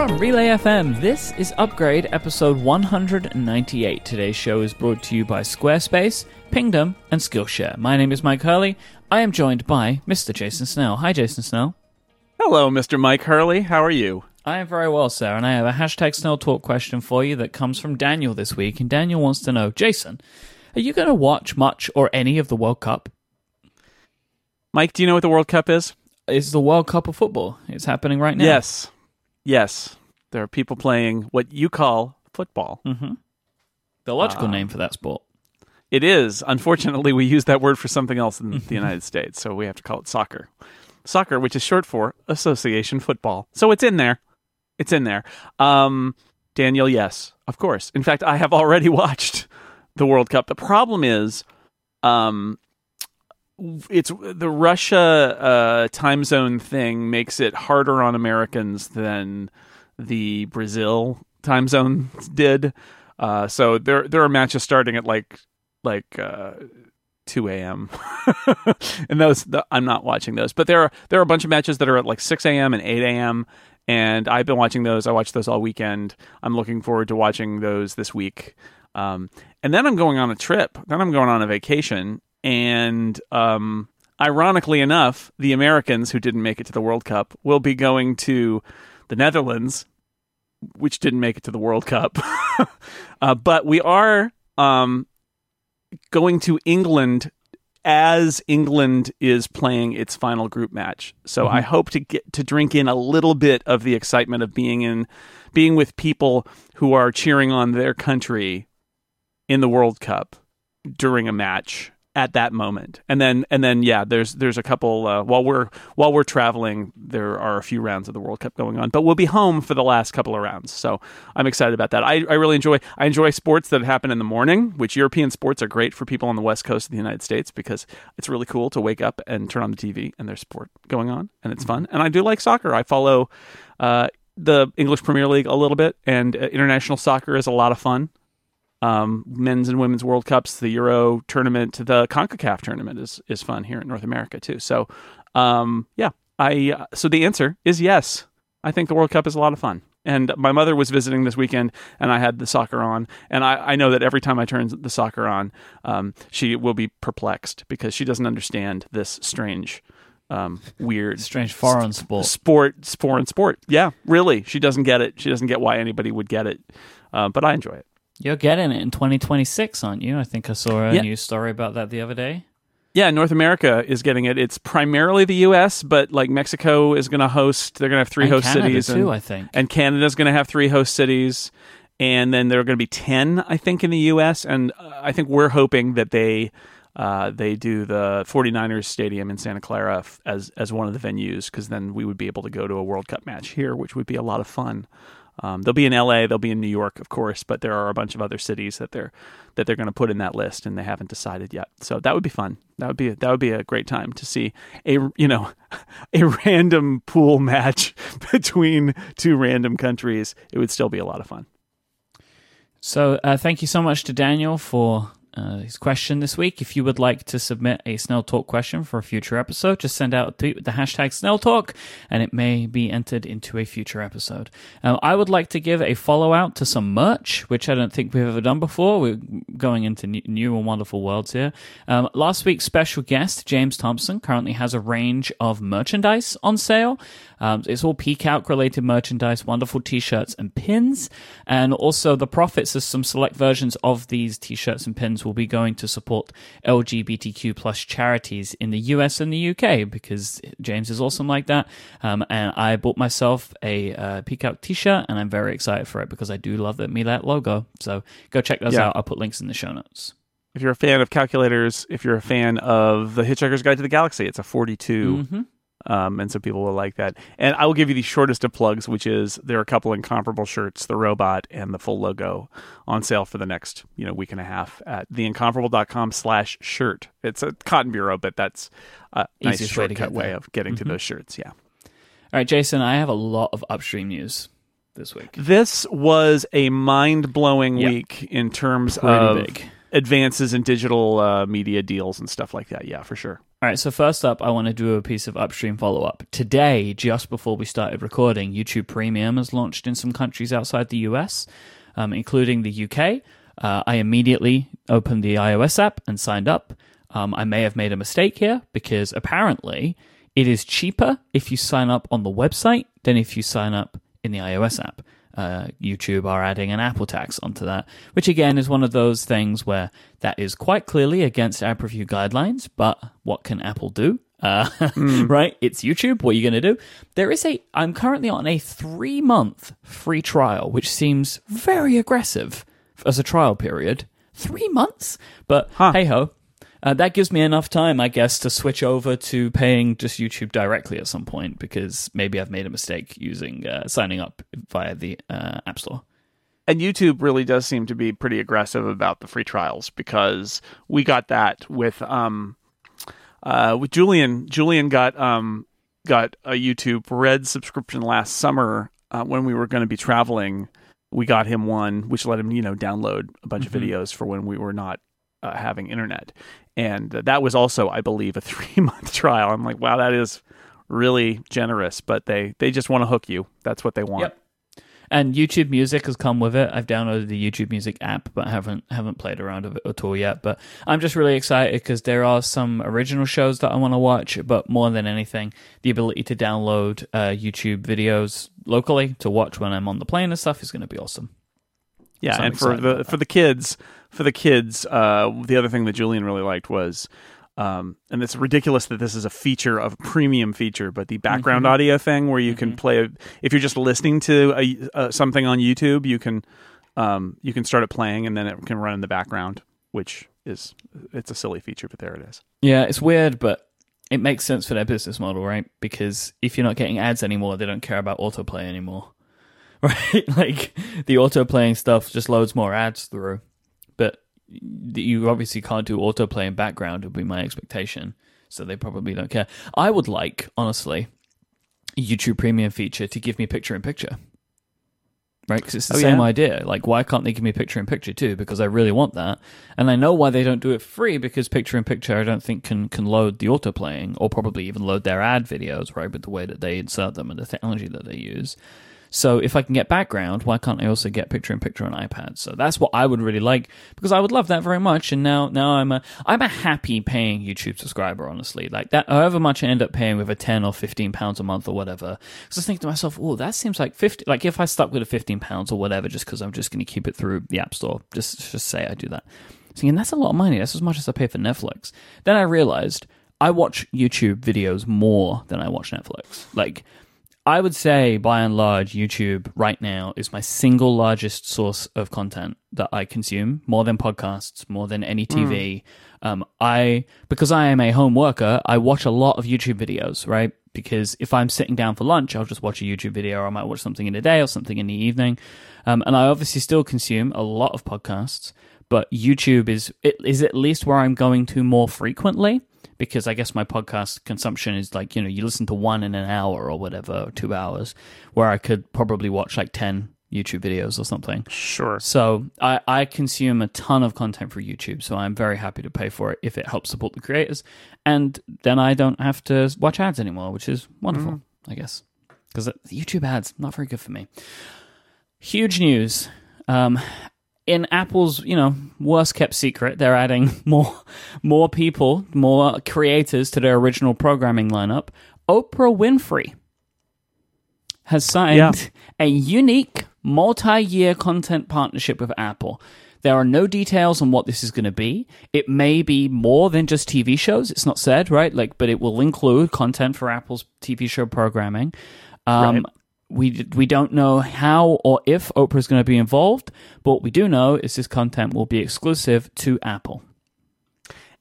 From Relay FM, this is Upgrade episode 198. Today's show is brought to you by Squarespace, Pingdom, and Skillshare. My name is Mike Hurley. I am joined by Mr. Jason Snell. Hi, Jason Snell. Hello, Mr. Mike Hurley. How are you? I am very well, sir, and I have a hashtag Snell Talk question for you that comes from Daniel this week. And Daniel wants to know, Jason, are you going to watch much or any of the World Cup? Mike, do you know what the World Cup is? It's the World Cup of football. It's happening right now. Yes. Yes. There are people playing what you call football. Mm-hmm. The logical name for that sport. It is. Unfortunately, we use that word for something else in the United States, so we have to call it soccer. Soccer, which is short for association football. So it's in there. It's in there. Um, Daniel, yes, of course. In fact, I have already watched the World Cup. The problem is, um, it's the Russia uh, time zone thing makes it harder on Americans than the Brazil time zone did. Uh, so there there are matches starting at like like uh, 2 a.m. and those the, I'm not watching those, but there are there are a bunch of matches that are at like 6 a.m. and 8 a.m. And I've been watching those. I watched those all weekend. I'm looking forward to watching those this week. Um, and then I'm going on a trip. Then I'm going on a vacation. And um, ironically enough, the Americans who didn't make it to the World Cup will be going to the Netherlands, which didn't make it to the World Cup. uh, but we are um, going to England as England is playing its final group match. So I hope to get to drink in a little bit of the excitement of being in being with people who are cheering on their country in the World Cup during a match at that moment. And then and then yeah, there's there's a couple uh, while we're while we're traveling, there are a few rounds of the World Cup going on, but we'll be home for the last couple of rounds. So I'm excited about that. I, I really enjoy I enjoy sports that happen in the morning, which European sports are great for people on the west coast of the United States because it's really cool to wake up and turn on the TV and there's sport going on and it's fun. And I do like soccer. I follow uh, the English Premier League a little bit, and uh, international soccer is a lot of fun um, men's and women's World Cups, the Euro tournament, the Concacaf tournament is is fun here in North America too. So, um, yeah, I uh, so the answer is yes. I think the World Cup is a lot of fun. And my mother was visiting this weekend, and I had the soccer on. And I, I know that every time I turn the soccer on, um, she will be perplexed because she doesn't understand this strange, um, weird, Strange foreign sport. sport, foreign sport. Yeah, really, she doesn't get it. She doesn't get why anybody would get it. Uh, but I enjoy it. You're getting it in 2026, aren't you? I think I saw a Yeah. news story about that the other day. Yeah, North America is getting it. It's primarily the U.S., but like Mexico is going to host. They're going to have three And host Canada, cities, too, and, I think. and Canada's going to have three host cities, and then there are going to be ten, I think, in the U.S. And uh, I think we're hoping that they uh, they do the 49ers Stadium in Santa Clara as as one of the venues, because then we would be able to go to a World Cup match here, which would be a lot of fun. Um, they'll be in L.A., they'll be in New York, of course, but there are a bunch of other cities that they're that they're going to put in that list, and they haven't decided yet. So that would be fun. That would be that would be a great time to see a you know a random pool match between two random countries. It would still be a lot of fun. So, uh, thank you so much to Daniel for uh, his question this week. If you would like to submit a Snell Talk question for a future episode, just send out a tweet with the hashtag Snell Talk, and it may be entered into a future episode. Um, I would like to give a follow out to some merch, which I don't think we've ever done before. We're going into new, and wonderful worlds here. Um, last week's special guest, James Thompson, currently has a range of merchandise on sale. Um, it's all PCalc related merchandise, wonderful t shirts and pins. And also, the profits of some select versions of these t shirts and pins will be going to support LGBTQ plus charities in the US and the UK because James is awesome like that. Um, and I bought myself a uh, PCalc t shirt and I'm very excited for it because I do love the Milat logo. So go check those Yeah. out. I'll put links in the show notes. If you're a fan of calculators, if you're a fan of the Hitchhiker's Guide to the Galaxy, it's a 42. Mhm. Um, and so people will like that. And I will give you the shortest of plugs, which is there are a couple incomparable shirts, the robot and the full logo, on sale for the next you know week and a half at theincomparable.com slash shirt. It's a cotton bureau, but that's a nice Easiest way shortcut get way of getting to Mhm. those shirts. Yeah. All right, Jason, I have a lot of upstream news this week. This was a mind blowing Yep. week in terms Pretty of big. advances in digital uh, media deals and stuff like that. Yeah, for sure. All right, so first up, I want to do a piece of upstream follow up. Today, just before we started recording, YouTube Premium has launched in some countries outside the US, um, including the UK. Uh, I immediately opened the iOS app and signed up. Um, I may have made a mistake here because apparently it is cheaper if you sign up on the website than if you sign up in the iOS app. Uh, YouTube are adding an Apple tax onto that, which again is one of those things where that is quite clearly against app review guidelines. But what can Apple do? Uh, mm. Right? It's YouTube. What are you going to do? There is a. I'm currently on a three month free trial, which seems very aggressive as a trial period. Three months, but huh. hey ho, uh, that gives me enough time, I guess, to switch over to paying just YouTube directly at some point because maybe I've made a mistake using uh, signing up via the uh, App Store. And YouTube really does seem to be pretty aggressive about the free trials because we got that with um uh with Julian. Julian got um got a YouTube Red subscription last summer uh, when we were going to be traveling. We got him one, which let him you know download a bunch mm-hmm. of videos for when we were not uh, having internet and that was also, I believe, a three month trial. I'm like, wow, that is really generous, but they they just want to hook you. That's what they want. Yep. And YouTube Music has come with it. I've downloaded the YouTube Music app, but haven't haven't played around with it at all yet. But I'm just really excited because there are some original shows that I want to watch. But more than anything, the ability to download uh, YouTube videos locally to watch when I'm on the plane and stuff is going to be awesome. Yeah, so and for the for the kids, for the kids, uh, the other thing that Julian really liked was, um, and it's ridiculous that this is a feature of premium feature, but the background mm-hmm. audio thing where you mm-hmm. can play if you're just listening to a, uh, something on YouTube, you can um, you can start it playing and then it can run in the background, which is it's a silly feature, but there it is. Yeah, it's weird, but it makes sense for their business model, right? Because if you're not getting ads anymore, they don't care about autoplay anymore. Right? like the auto playing stuff just loads more ads through you obviously can't do autoplay in background would be my expectation. So they probably don't care. I would like honestly a youtube premium feature to give me picture in picture. Right? Because it's the oh, same yeah? idea. Like why can't they give me picture in picture too? Because i really want that. And i know why they don't do it free because picture in picture i don't think can can load the autoplaying or probably even load their ad videos right with the way that they insert them and the technology that they use so if I can get background, why can't I also get picture in picture on iPad? So that's what I would really like because I would love that very much. And now, now I'm a I'm a happy paying YouTube subscriber. Honestly, like that, however much I end up paying with a ten or fifteen pounds a month or whatever. I was thinking to myself, oh, that seems like fifty. Like if I stuck with a fifteen pounds or whatever, just because I'm just going to keep it through the App Store, just just say I do that. Thinking that's a lot of money. That's as much as I pay for Netflix. Then I realized I watch YouTube videos more than I watch Netflix. Like I would say, by and large, YouTube right now is my single largest source of content that I consume, more than podcasts, more than any TV. Mm. Um, I because I am a home worker, I watch a lot of YouTube videos, right? Because if I'm sitting down for lunch, I'll just watch a YouTube video, or I might watch something in the day or something in the evening. Um, and I obviously still consume a lot of podcasts, but YouTube is it is at least where I'm going to more frequently because I guess my podcast consumption is like, you know, you listen to one in an hour or whatever, or two hours, where I could probably watch like 10 YouTube videos or something. Sure. So I, I consume a ton of content for YouTube, so I'm very happy to pay for it if it helps support the creators. And then I don't have to watch ads anymore, which is wonderful, mm. I guess. Because YouTube ads, not very good for me. Huge news. Um, in Apple's, you know, worst kept secret, they're adding more more people, more creators to their original programming lineup. Oprah Winfrey has signed yeah. a unique multi-year content partnership with Apple. There are no details on what this is going to be. It may be more than just TV shows. It's not said, right? Like, but it will include content for Apple's TV show programming. Um, right we we don't know how or if Oprah is going to be involved, but what we do know is this content will be exclusive to Apple.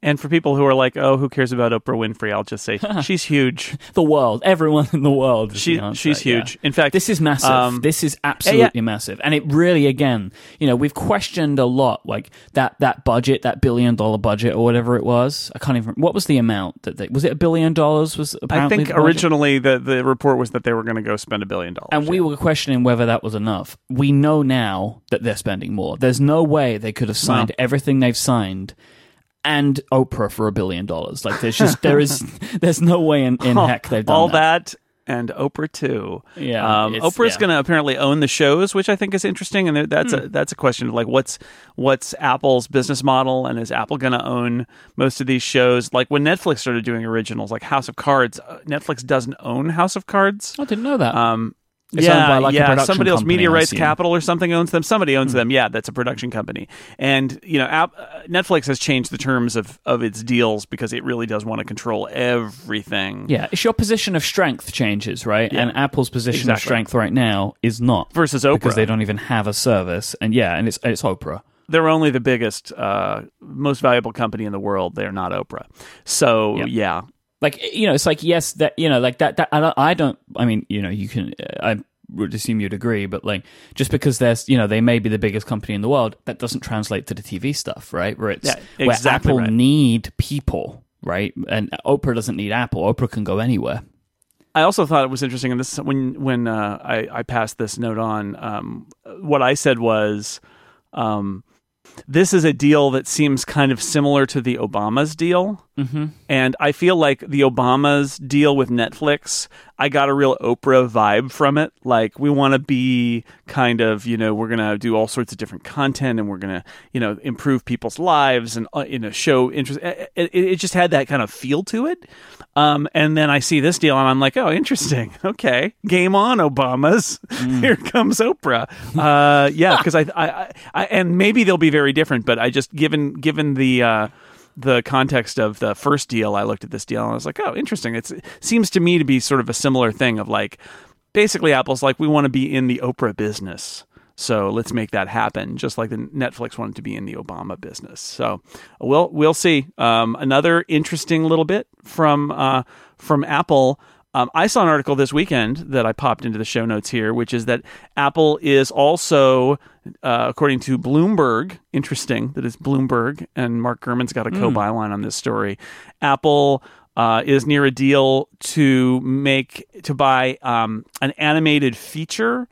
And for people who are like, "Oh, who cares about Oprah Winfrey?" I'll just say she's huge. The world, everyone in the world. She the answer, she's yeah. huge. In fact, This is massive. Um, this is absolutely massive, and it really, again, you know, we've questioned a lot, like that that budget, that billion dollar budget or whatever it was. I can't even. What was the amount that they was it a billion dollars? Was I think the originally the the report was that they were going to go spend a billion dollars. And we were questioning whether that was enough. We know now that they're spending more. There's no way they could have signed everything they've signed and Oprah for a billion dollars. Like there's just there is there's no way in, in heck they've done all that. that. and Oprah too. Yeah, um, Oprah's yeah. going to apparently own the shows, which I think is interesting. And that's Hmm. a that's a question of like what's what's Apple's business model, and is Apple going to own most of these shows? Like when Netflix started doing originals, like House of Cards, uh, Netflix doesn't own House of Cards. I didn't know that. Um, It's yeah, owned by, like, yeah. Somebody else, Media Rights. Capital or something owns them. Somebody owns them. Yeah, that's a production company. And you know, App, uh, Netflix has changed the terms of of its deals because it really does want to control everything. yeah, it's your position of strength changes, right? Yeah. And Apple's position of strength right now is not Versus Oprah, because they don't even have a service. And yeah, and it's it's Oprah. they're only the biggest, uh, most valuable company in the world. They're not Oprah. So Yep. yeah, like you know it's like yes that you know like that that I don't, I don't i mean you know you can i would assume you'd agree but like just because there's you know they may be the biggest company in the world that doesn't translate to the tv stuff right where it's Yeah, where apple right. need people right and oprah doesn't need apple oprah can go anywhere I also thought it was interesting, and this when when uh, I I passed this note on. Um, what I said was, um, this is a deal that seems kind of similar to the Obama's deal, mm-hmm. and I feel like the Obama's deal with Netflix. I got a real Oprah vibe from it. Like we want to be kind of, you know, we're gonna do all sorts of different content, and we're gonna, you know, improve people's lives and uh, you know show interest. It, it, it just had that kind of feel to it. Um, and then I see this deal, and I'm like, oh, interesting. Okay, game on, Obama's. Here comes Oprah. Uh, yeah, because I, I, I, I, and maybe they'll be very different, but I just given given the. Uh, the context of the first deal, I looked at this deal and I was like, oh, interesting. It's, it seems to me to be sort of a similar thing of like, basically, Apple's like, we want to be in the Oprah business. So let's make that happen, just like the Netflix wanted to be in the Obama business. So we'll we'll see. Um, another interesting little bit from uh, from Apple. Um, I saw an article this weekend that I popped into the show notes here, which is that Apple is also, uh, according to Bloomberg, interesting that it's Bloomberg, and Mark Gurman's got a co byline on this story. Apple uh, is near a deal to make to buy um, an animated feature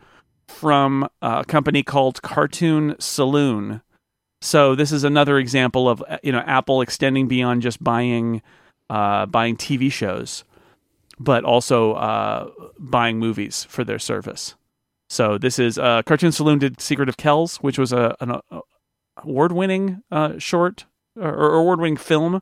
from a company called Cartoon Saloon. So this is another example of uh, you know Apple extending beyond just buying uh, buying TV shows, but also uh, buying movies for their service. So this is uh, Cartoon Saloon did Secret of Kells, which was a an uh, award-winning uh, short or, award-winning film.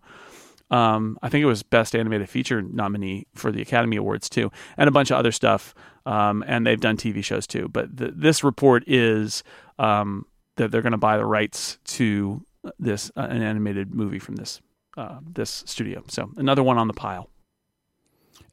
Um, I think it was Best Animated Feature nominee for the Academy Awards too, and a bunch of other stuff. Um, and they've done TV shows too. But th- this report is um, that they're going to buy the rights to this uh, an animated movie from this uh, this studio. So another one on the pile.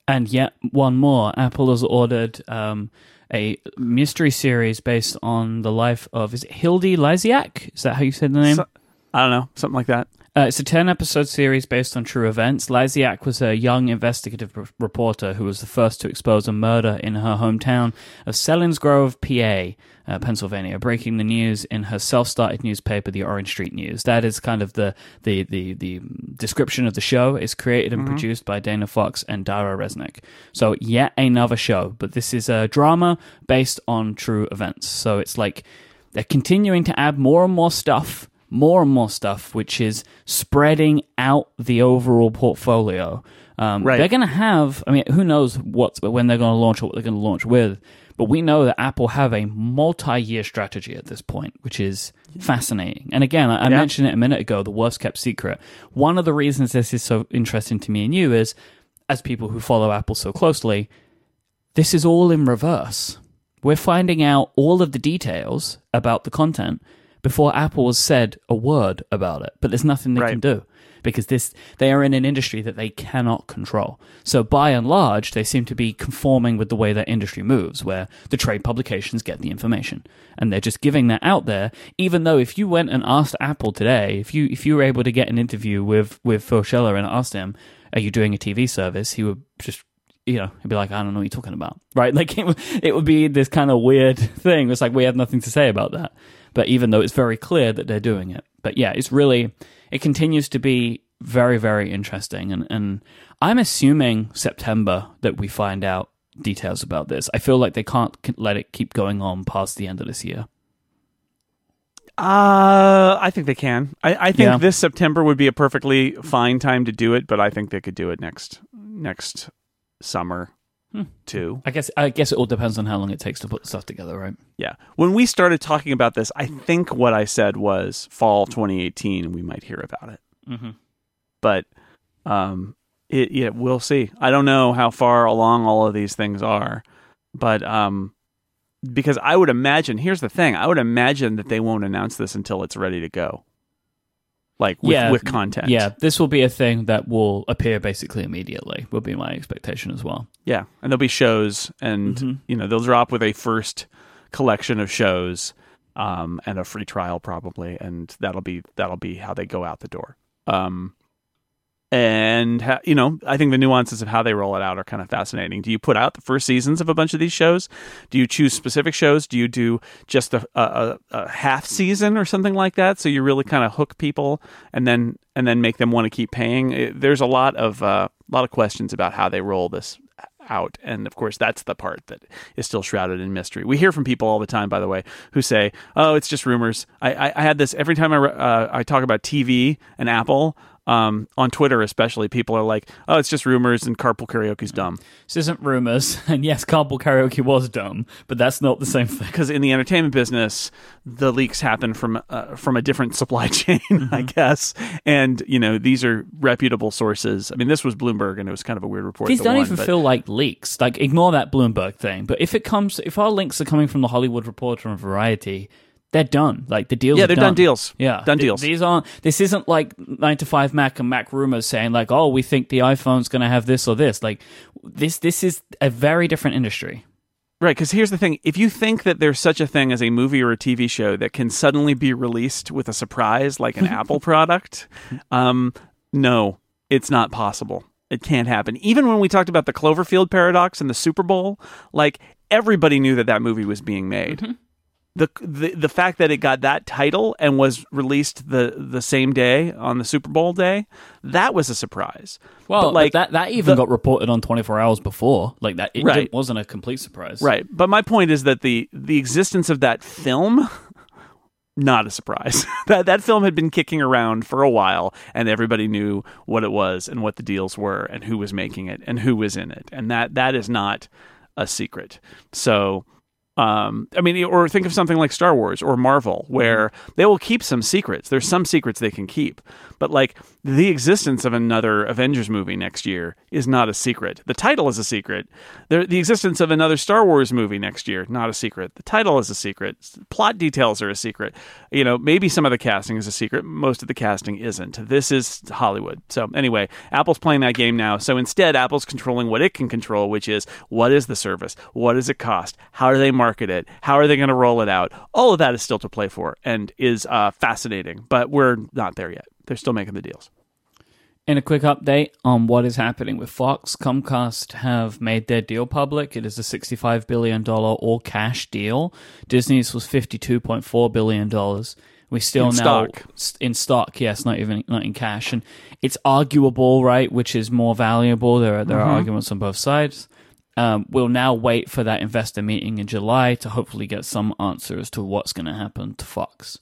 And yet one more apple has ordered um, a mystery series based on the life of is it Hilde Lysiak is that how you said the name So- I don't know, something like that. Uh, it's a 10 episode series based on true events. Lysiak was a young investigative r- reporter who was the first to expose a murder in her hometown of Selinsgrove, PA, uh, Pennsylvania, breaking the news in her self started newspaper, the Orange Street News. That is kind of the, the, the, the description of the show. It's created and produced by Dana Fox and Dara Resnick. So, yet another show, but this is a drama based on true events. So, it's like they're continuing to add more and more stuff more and more stuff, which is spreading out the overall portfolio. Um, Right. They're going to have, I mean, who knows what when they're going to launch or what they're going to launch with, but we know that Apple have a multi-year strategy at this point, which is fascinating. And again, I, I Yeah. mentioned it a minute ago, the worst kept secret. One of the reasons this is so interesting to me and you is, as people who follow Apple so closely, this is all in reverse. We're finding out all of the details about the content before Apple has said a word about it. But there's nothing they Right. can do because this they are in an industry that they cannot control. So by and large, they seem to be conforming with the way that industry moves, where the trade publications get the information and they're just giving that out there. Even though if you went and asked Apple today, if you if you were able to get an interview with with Phil Schiller and asked him, "Are you doing a TV service?" he would just you know, he'd be like, I don't know what you're talking about, right? Like it, it would be this kind of weird thing. It's like we have nothing to say about that. But even though it's very clear that they're doing it, but yeah, it's really it continues to be very very interesting, and and I'm assuming September that we find out details about this. I feel like they can't let it keep going on past the end of this year. Uh, I think they can. I, I think Yeah. this September would be a perfectly fine time to do it, but I think they could do it next next summer Hmm. too. I guess I guess it all depends on how long it takes to put stuff together, right? Yeah. When we started talking about this, I think what I said was fall 2018, we might hear about it. Mm-hmm. But um, it yeah, we'll see. I don't know how far along all of these things are, but um, because I would imagine here's the thing: I would imagine that they won't announce this until it's ready to go, like with, Yeah, with content. Yeah, this will be a thing that will appear basically immediately. Will be my expectation as well. Yeah, and there'll be shows, and Mhm. you know they'll drop with a first collection of shows, um, and a free trial probably, and that'll be that'll be how they go out the door. Um, and ha- you know, I think the nuances of how they roll it out are kind of fascinating. Do you put out the first seasons of a bunch of these shows? Do you choose specific shows? Do you do just a, a, a half season or something like that? So you really kind of hook people, and then and then make them want to keep paying. It- there's a lot of uh, a lot of questions about how they roll this out and of course that's the part that is still shrouded in mystery we hear from people all the time by the way who say oh it's just rumors i i, I had this every time i uh, i talk about tv and apple um, on Twitter, especially, people are like, "Oh, it's just rumors," and carpool karaoke's dumb. This isn't rumors, and yes, carpool karaoke was dumb, but that's not the same thing. Because in the entertainment business, the leaks happen from uh, from a different supply chain, I guess. And you know, these are reputable sources. I mean, this was Bloomberg, and it was kind of a weird report. These don't one, even but- feel like leaks. Like, ignore that Bloomberg thing. But if it comes, if our links are coming from the Hollywood Reporter and Variety, they're done. Like the deals. Yeah, they're done deals. Yeah, Done Th- deals. These aren't. This isn't like 9to5Mac and MacRumors saying like, oh, we think the iPhone's going to have this or this. Like this. This is a very different industry. Right, because here's the thing: if you think that there's such a thing as a movie or a TV show that can suddenly be released with a surprise like an Apple product, um, no, it's not possible. It can't happen. Even when we talked about the Cloverfield paradox and the Super Bowl, like everybody knew that that movie was being made. The, the the fact that it got that title and was released the the same day on the Super Bowl day, that was a surprise. Well, But, like that that even the- got reported on 24 hours before. Like that, it Right. wasn't a complete surprise. Right. But my point is that the the existence of that film not a surprise. that that film had been kicking around for a while and everybody knew what it was and what the deals were and who was making it and who was in it. And that that is not a secret. So um, I mean, or think of something like Star Wars or Marvel, where they will keep some secrets. There's some secrets they can keep, but like the existence of another Avengers movie next year is not a secret. The title is a secret. The, the existence of another Star Wars movie next year, not a secret. The title is a secret. Plot details are a secret. You know, maybe some of the casting is a secret. Most of the casting isn't. This is Hollywood. So anyway, Apple's playing that game now. So instead, Apple's controlling what it can control, which is what is the service? What does it cost? How do they market it? How are they going to roll it out? All of that is still to play for and is uh, fascinating, but we're not there yet. They're still making the deals. In a quick update on what is happening with Fox, Comcast have made their deal public. It is a $65 billion all cash deal. Disney's was $52.4 billion. We still In now stock. in stock, yes, not even not in cash, and it's arguable, right, which is more valuable. There are there are arguments on both sides. Um, we'll now wait for that investor meeting in July to hopefully get some answer as to what's going to happen to Fox.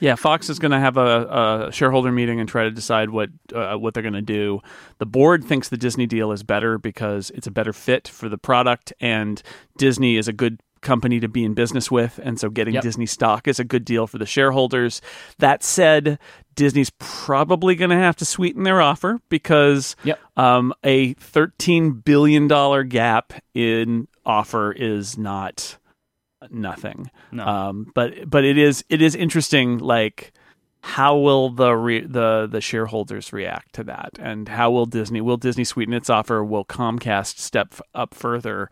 Yeah, Fox is going to have a, a shareholder meeting and try to decide what uh, what they're going to do. The board thinks the Disney deal is better because it's a better fit for the product, and Disney is a good company to be in business with, and so getting Yep. Disney stock is a good deal for the shareholders. That said, Disney's probably going to have to sweeten their offer because Yep. um, a thirteen billion dollar gap in offer is not nothing. No. Um, but but it is it is interesting. Like, how will the re- the the shareholders react to that, and how will Disney will Disney sweeten its offer? Will Comcast step f- up further?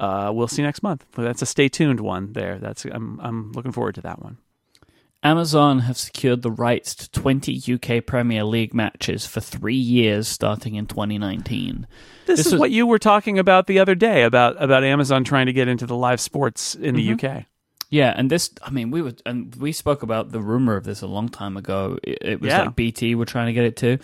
Uh, we'll see next month. That's a stay tuned one. There, that's I'm I'm looking forward to that one. Amazon have secured the rights to 20 UK Premier League matches for three years starting in 2019. This, This is was- what you were talking about the other day about about Amazon trying to get into the live sports in the UK. Yeah, and this, I mean, we were, and we spoke about the rumor of this a long time ago. It, it was Yeah. like BT were trying to get it too.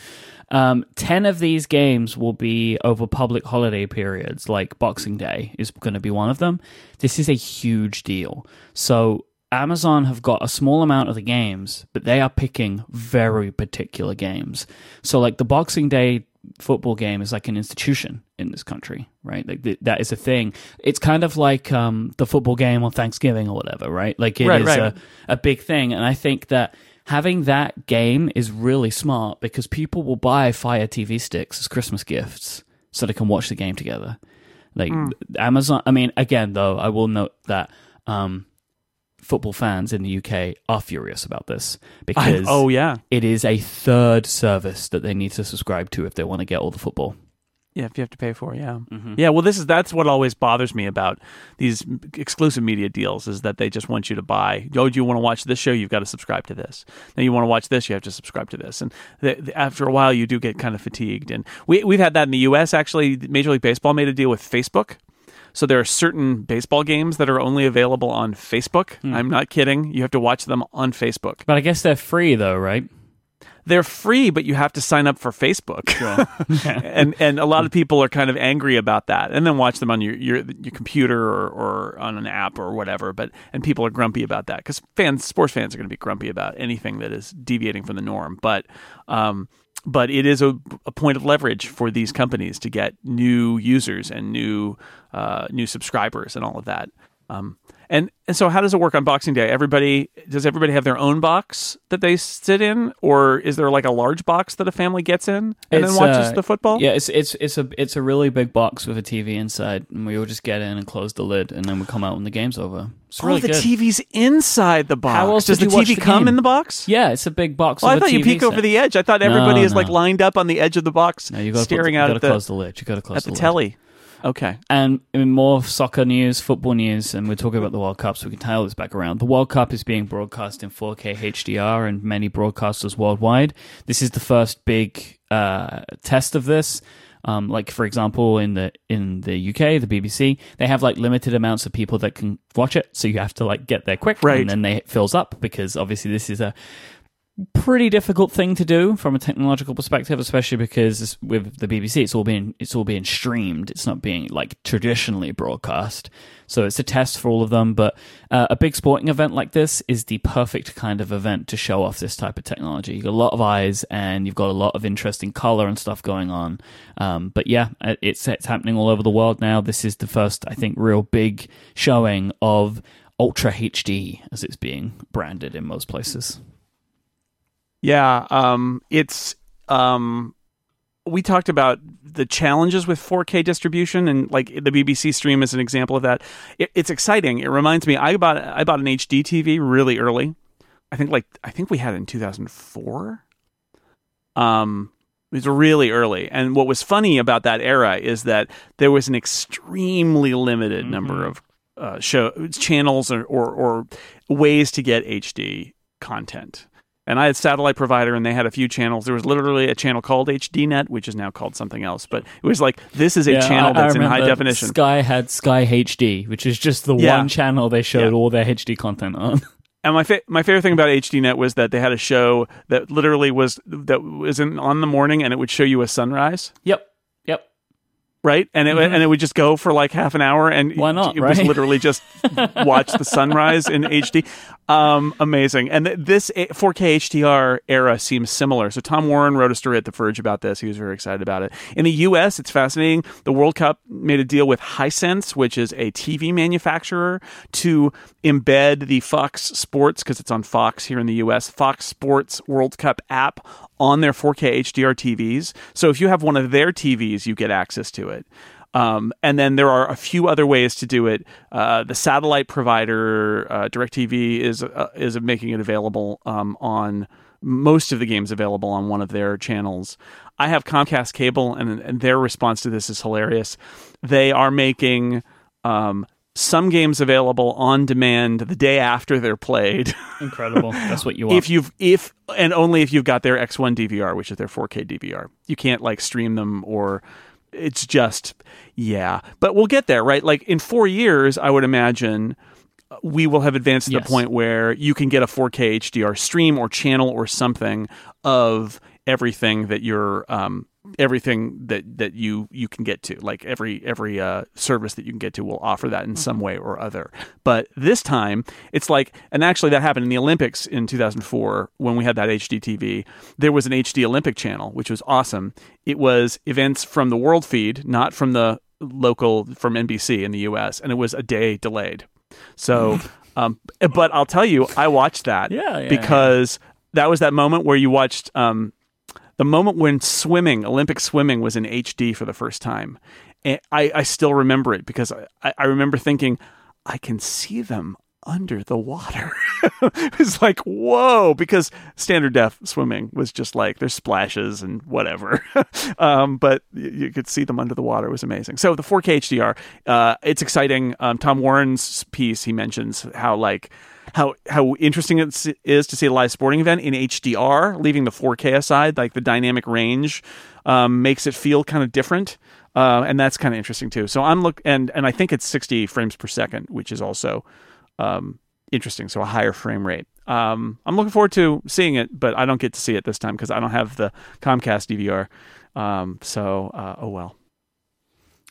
Um, 10 of these games will be over public holiday periods, like Boxing Day is going to be one of them. This is a huge deal. So, Amazon have got a small amount of the games, but they are picking very particular games. So, like the Boxing Day football game is like an institution in this country, right? Like th- that is a thing. It's kind of like um, the football game on Thanksgiving or whatever, right? Like it is Right, right. A, a big thing, and I think that having that game is really smart because people will buy Fire TV sticks as Christmas gifts so they can watch the game together. Like Hmm. Amazon. I mean, again, though, I will note that. Um, Football fans in the UK are furious about this I, because oh yeah, it is a third service that they need to subscribe to if they want to get all the football. Yeah. If you have to pay for, it, yeah, Mm-hmm. yeah. Well, this is that's what always bothers me about these exclusive media deals is that they just want you to buy. Oh, do you want to watch this show? You've got to subscribe to this. Now you want to watch this, you have to subscribe to this. And the, the- after a while, you do get kind of fatigued. And we we've had that in the U.S. Actually, Major League Baseball made a deal with Facebook. So there are certain baseball games that are only available on Facebook. Hmm. I'm not kidding. You have to watch them on Facebook. But I guess they're free though, right? They're free, but you have to sign up for Facebook. and and a lot of people are kind of angry about that, and then watch them on your your, your computer or, or on an app or whatever. But and people are grumpy about that because fans, sports fans, are going to be grumpy about anything that is deviating from the norm. But um, but it is a, a point of leverage for these companies to get new users and new uh, new subscribers and all of that. Um, and and so how does it work on Boxing Day? Everybody does everybody have their own box that they sit in, or is there like a large box that a family gets in and It's, then watches uh, the football? Yeah, it's it's it's a it's a really big box with a TV inside, and we all just get in and close the lid, and then we come out when the game's over. It's oh, really the good. TV's inside the box. How else does the TV the come game? in the box? yeah, it's a big box. Oh, I thought you peek over the edge. I thought everybody No, is like lined up on the edge of the box, No, you got staring you out gotta at the close the lid. You got to close at the lid. telly. Okay. And in more soccer news, football news, and we're talking about the World Cup, so we can tie all this back around. The World Cup is being broadcast in 4K HDR and many broadcasters worldwide. This is the first big uh, test of this. Um, like for example, in the in the UK, the BBC, they have like limited amounts of people that can watch it, so you have to like get there quick, Right. and then they, it fills up because obviously this is a pretty difficult thing to do from a technological perspective, especially because with the BBC, it's all being it's all being streamed. It's not being like traditionally broadcast. So it's a test for all of them. But uh, a big sporting event like this is the perfect kind of event to show off this type of technology. You've got a lot of eyes and you've got a lot of interesting color and stuff going on. Um, but yeah, it's it's happening all over the world now. This is the first, I think, real big showing of Ultra HD as it's being branded in most places. Yeah, um, it's um, we talked about the challenges with 4K distribution, and like the BBC stream is an example of that. It, it's exciting. It reminds me, I bought I bought an HD TV really early. I think like I think we had it in 2004. Um, it was really early, and what was funny about that era is that there was an extremely limited number of uh, show channels or, or or ways to get HD content. And I had satellite provider, and they had a few channels. There was literally a channel called HDNet, which is now called something else. But it was like this is a channel I- I that's in high definition. Sky had Sky HD, which is just the Yeah. one channel they showed Yeah. all their HD content on. And my fa- my favorite thing about HDNet was that they had a show that literally was that was in on the morning, and it would show you a sunrise, yep. Right? And it and it would just go for like half an hour, and Mm-hmm. Why not, It was literally just watch the sunrise in HD. Um, amazing. And this 4K HDR era seems similar. So Tom Warren wrote a story at The Verge about this. He was very excited about it. In the U.S., it's fascinating. The World Cup made a deal with Hisense, which is a TV manufacturer, to embed the Fox Sports because it's on Fox here in the U.S. Fox Sports World Cup app on their 4K HDR TVs. So if you have one of their TVs, you get access to it. Um, and then there are a few other ways to do it. Uh, the satellite provider, uh, DirecTV, is uh, is making it available um, on most of the games available on one of their channels. I have Comcast cable, and, and their response to this is hilarious. They are making um, some games available on demand the day after they're played. Incredible. That's what you want. if you've if and only if you've got their X1 DVR, which is their 4K DVR. You can't like stream them or it's just yeah. But we'll get there, right? Like in 4 years, I would imagine we will have advanced to Yes. the point where you can get a 4K HDR stream or channel or something of everything that you're um, everything that that you you can get to like every every uh, service that you can get to will offer that in some way or other. But this time it's like and actually that happened in the olympics in 2004 when we had that hd tv there was an hd olympic channel which was awesome. It was events from the world feed not from the local from nbc in the us and it was a day delayed. So um, but i'll tell you i watched that Yeah, yeah, because that was that moment where you watched um, the moment when swimming, Olympic swimming, was in HD for the first time. I, I still remember it because I, I remember thinking, I can see them under the water. it was like, whoa, because standard def swimming was just like there's splashes and whatever. um, but you, you could see them under the water. It was amazing. So the 4K HDR, uh, it's exciting. Um, Tom Warren's piece, he mentions how like how how interesting it is to see a live sporting event in HDR, leaving the 4K aside. Like the dynamic range um, makes it feel kind of different, uh, and that's kind of interesting too. So I'm look and and I think it's 60 frames per second, which is also um, interesting. So a higher frame rate. Um, I'm looking forward to seeing it, but I don't get to see it this time because I don't have the Comcast DVR. Um, so uh, oh well.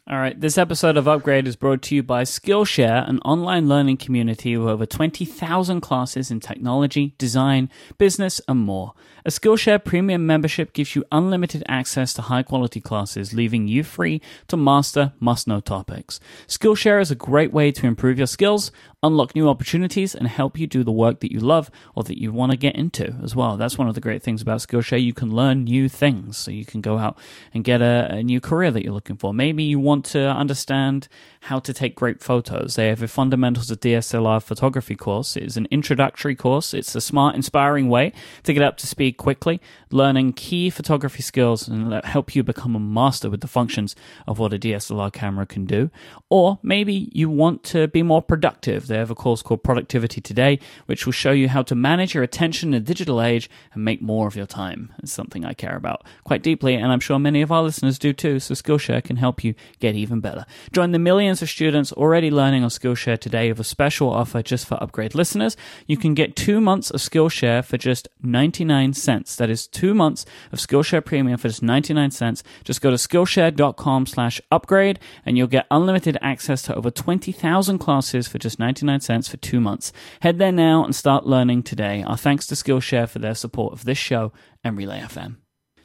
All right, this episode of Upgrade is brought to you by Skillshare, an online learning community with over 20,000 classes in technology, design, business, and more. A Skillshare premium membership gives you unlimited access to high quality classes, leaving you free to master must know topics. Skillshare is a great way to improve your skills, unlock new opportunities, and help you do the work that you love or that you want to get into as well. That's one of the great things about Skillshare. You can learn new things, so you can go out and get a, a new career that you're looking for. Maybe you want to understand how to take great photos. They have a Fundamentals of DSLR Photography course. It is an introductory course. It's a smart, inspiring way to get up to speed quickly, learning key photography skills and help you become a master with the functions of what a DSLR camera can do. Or maybe you want to be more productive. They have a course called Productivity Today, which will show you how to manage your attention in the digital age and make more of your time. It's something I care about quite deeply, and I'm sure many of our listeners do too, so Skillshare can help you get even better. Join the millions of students already learning on Skillshare today with a special offer just for upgrade listeners. You can get two months of Skillshare for just 99 cents. That is two months of Skillshare Premium for just 99 cents. Just go to Skillshare.com slash upgrade and you'll get unlimited access to over 20,000 classes for just 99 cents for two months. Head there now and start learning today. Our thanks to Skillshare for their support of this show and Relay FM.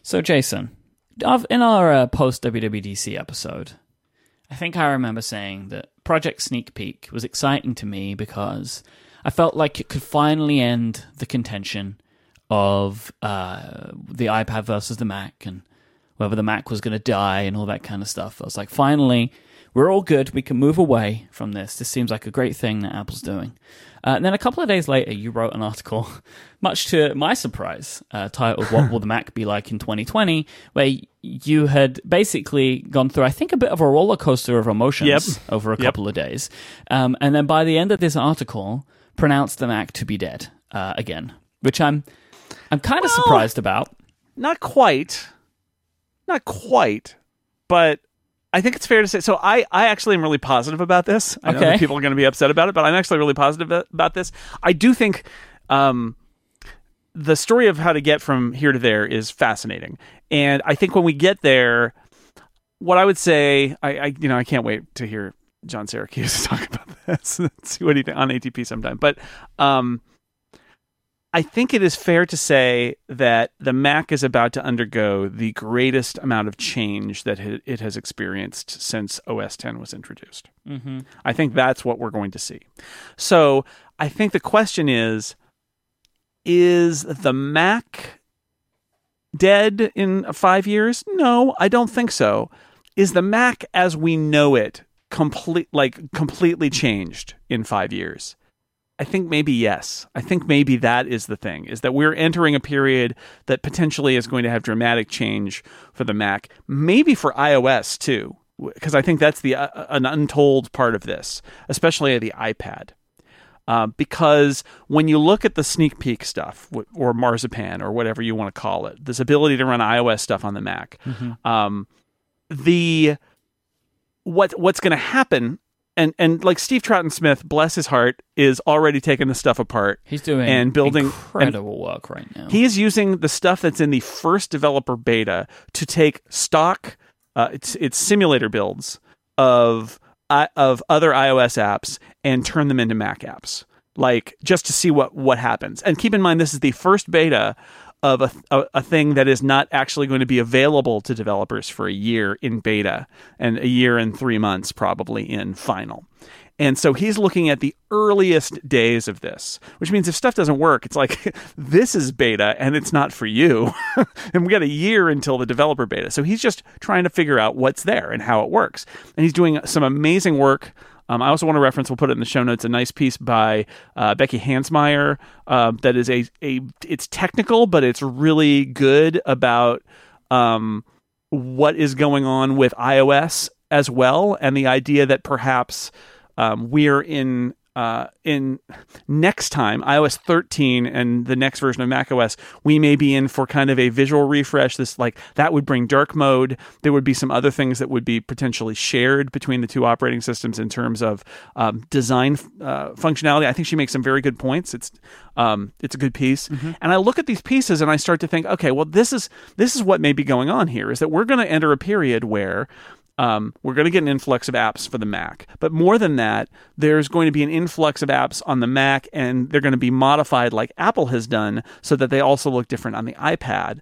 So, Jason, in our uh, post WWDC episode, I think I remember saying that Project Sneak Peek was exciting to me because I felt like it could finally end the contention of uh, the iPad versus the Mac and whether the Mac was going to die and all that kind of stuff. I was like, finally, we're all good. We can move away from this. This seems like a great thing that Apple's doing. Uh, and then a couple of days later, you wrote an article, much to my surprise, uh, titled "What Will the Mac Be Like in 2020," where you had basically gone through, I think, a bit of a roller coaster of emotions Yep. over a Yep. couple of days, um, and then by the end of this article, pronounced the Mac to be dead uh, again, which I'm I'm kind of Well- surprised about. Not quite. Not quite. But I think it's fair to say. So I, I actually am really positive about this. I know Okay. that people are going to be upset about it, but I'm actually really positive about this. I do think um, the story of how to get from here to there is fascinating, and I think when we get there, what I would say, I, I you know, I can't wait to hear John Siracusa talk about this. see what he think on ATP sometime, but um, I think it is fair to say that the Mac is about to undergo the greatest amount of change that it has experienced since OS X was introduced. Mm-hmm. I think that's what we're going to see. So I think the question is Is the Mac dead in five years? No, I don't think so. is the Mac as we know it complete like completely changed in 5 years? I think maybe yes. I think maybe that is the thing is that we're entering a period that potentially is going to have dramatic change for the Mac, maybe for iOS too, because I think that's the uh, an untold part of this, especially the iPad. Uh, because when you look at the sneak peek stuff or marzipan or whatever you want to call it, this ability to run iOS stuff on the Mac, mm-hmm. um, the what what's going to happen and and like Steve Troughton-Smith, bless his heart, is already taking the stuff apart. He's doing and building incredible and work right now. He is using the stuff that's in the first developer beta to take stock, uh, it's it's simulator builds of uh, of other iOS apps and turn them into Mac apps, like just to see what what happens. And keep in mind, this is the first beta of a, a, a, thing that is not actually going to be available to developers for a year in beta and a year and three months probably in final. And so he's looking at the earliest days of this, which means if stuff doesn't work, it's like this is beta and it's not for you. and we got a year until the developer beta. So he's just trying to figure out what's there and how it works. And he's doing some amazing work um, I also want to reference, we'll put it in the show notes, a nice piece by uh, Becky Hansmeyer uh, that is a, a, it's technical, but it's really good about um, what is going on with iOS as well, and the idea that perhaps um, we're in uh, in next time iOS 13 and the next version of macOS, we may be in for kind of a visual refresh. This like that would bring dark mode. There would be some other things that would be potentially shared between the two operating systems in terms of um, design uh, functionality. I think she makes some very good points. It's um, it's a good piece, mm-hmm. and I look at these pieces and I start to think, okay, well this is this is what may be going on here. Is that we're going to enter a period where um, we're going to get an influx of apps for the Mac. But more than that, there's going to be an influx of apps on the Mac, and they're going to be modified like Apple has done so that they also look different on the iPad.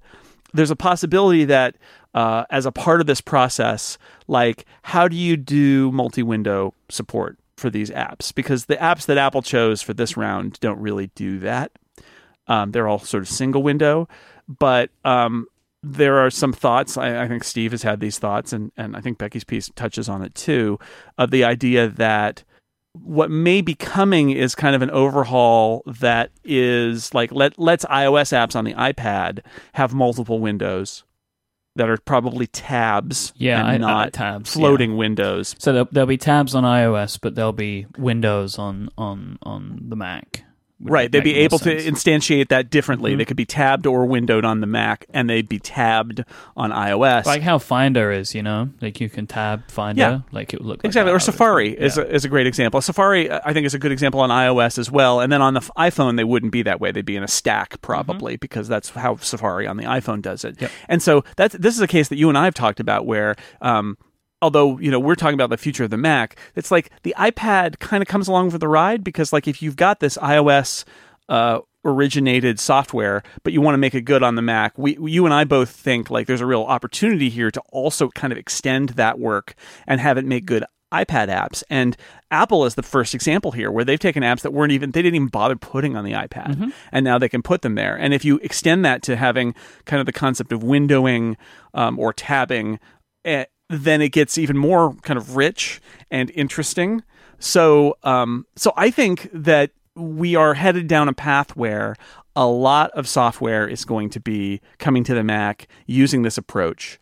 There's a possibility that uh, as a part of this process, like how do you do multi window support for these apps? Because the apps that Apple chose for this round don't really do that. Um, they're all sort of single window. But um, there are some thoughts. I, I, think Steve has had these thoughts, and, and I think Becky's piece touches on it too, of the idea that what may be coming is kind of an overhaul that is like let lets iOS apps on the iPad have multiple windows that are probably tabs yeah, and I, uh, not I, tabs, floating yeah. windows. So there'll, there'll, be tabs on iOS, but there'll be windows on on on the Mac right they'd be able sense. to instantiate that differently mm-hmm. they could be tabbed or windowed on the mac and they'd be tabbed on ios like how finder is you know like you can tab finder yeah. like it would look exactly like or safari yeah. is, a, is a great example safari i think is a good example on ios as well and then on the iphone they wouldn't be that way they'd be in a stack probably mm-hmm. because that's how safari on the iphone does it yep. and so that's this is a case that you and i have talked about where um, although you know we're talking about the future of the mac it's like the ipad kind of comes along for the ride because like if you've got this ios uh, originated software, but you want to make it good on the Mac. We, you and I both think like there's a real opportunity here to also kind of extend that work and have it make good iPad apps. And Apple is the first example here where they've taken apps that weren't even, they didn't even bother putting on the iPad. Mm-hmm. And now they can put them there. And if you extend that to having kind of the concept of windowing um, or tabbing, eh, then it gets even more kind of rich and interesting. So, um, so I think that we are headed down a path where a lot of software is going to be coming to the Mac using this approach.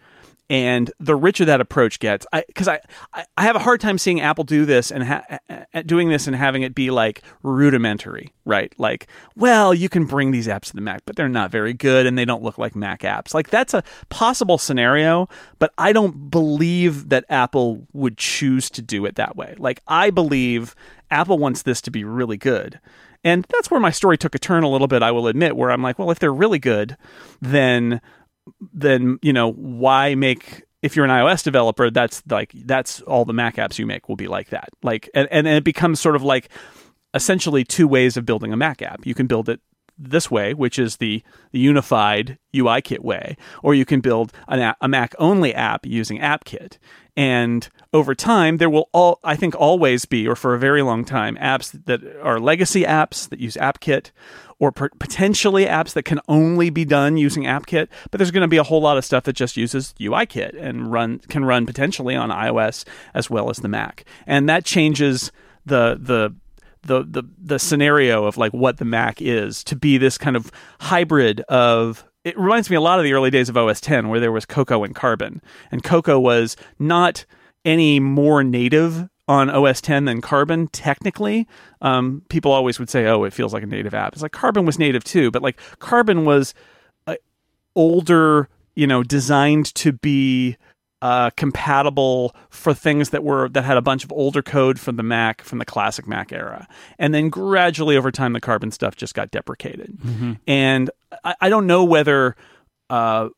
And the richer that approach gets, because I, I, I, have a hard time seeing Apple do this and ha- doing this and having it be like rudimentary, right? Like, well, you can bring these apps to the Mac, but they're not very good and they don't look like Mac apps. Like, that's a possible scenario, but I don't believe that Apple would choose to do it that way. Like, I believe Apple wants this to be really good. And that's where my story took a turn a little bit, I will admit, where I'm like, well, if they're really good, then then, you know, why make if you're an iOS developer, that's like that's all the Mac apps you make will be like that. Like and, and it becomes sort of like essentially two ways of building a Mac app. You can build it this way, which is the, the unified UIKit way, or you can build an a Mac only app using AppKit. And over time, there will all, I think, always be, or for a very long time, apps that are legacy apps that use AppKit, or potentially apps that can only be done using AppKit. But there's going to be a whole lot of stuff that just uses UIKit and run can run potentially on iOS as well as the Mac, and that changes the the the the the scenario of like what the Mac is to be this kind of hybrid of it reminds me a lot of the early days of OS X where there was Cocoa and Carbon. And Cocoa was not any more native on OS X than Carbon technically. Um, people always would say, "Oh, it feels like a native app." It's like Carbon was native too, but like Carbon was uh, older, you know, designed to be uh, compatible for things that were that had a bunch of older code from the Mac from the classic Mac era, and then gradually over time the Carbon stuff just got deprecated. Mm-hmm. And I, I, don't know whether uh,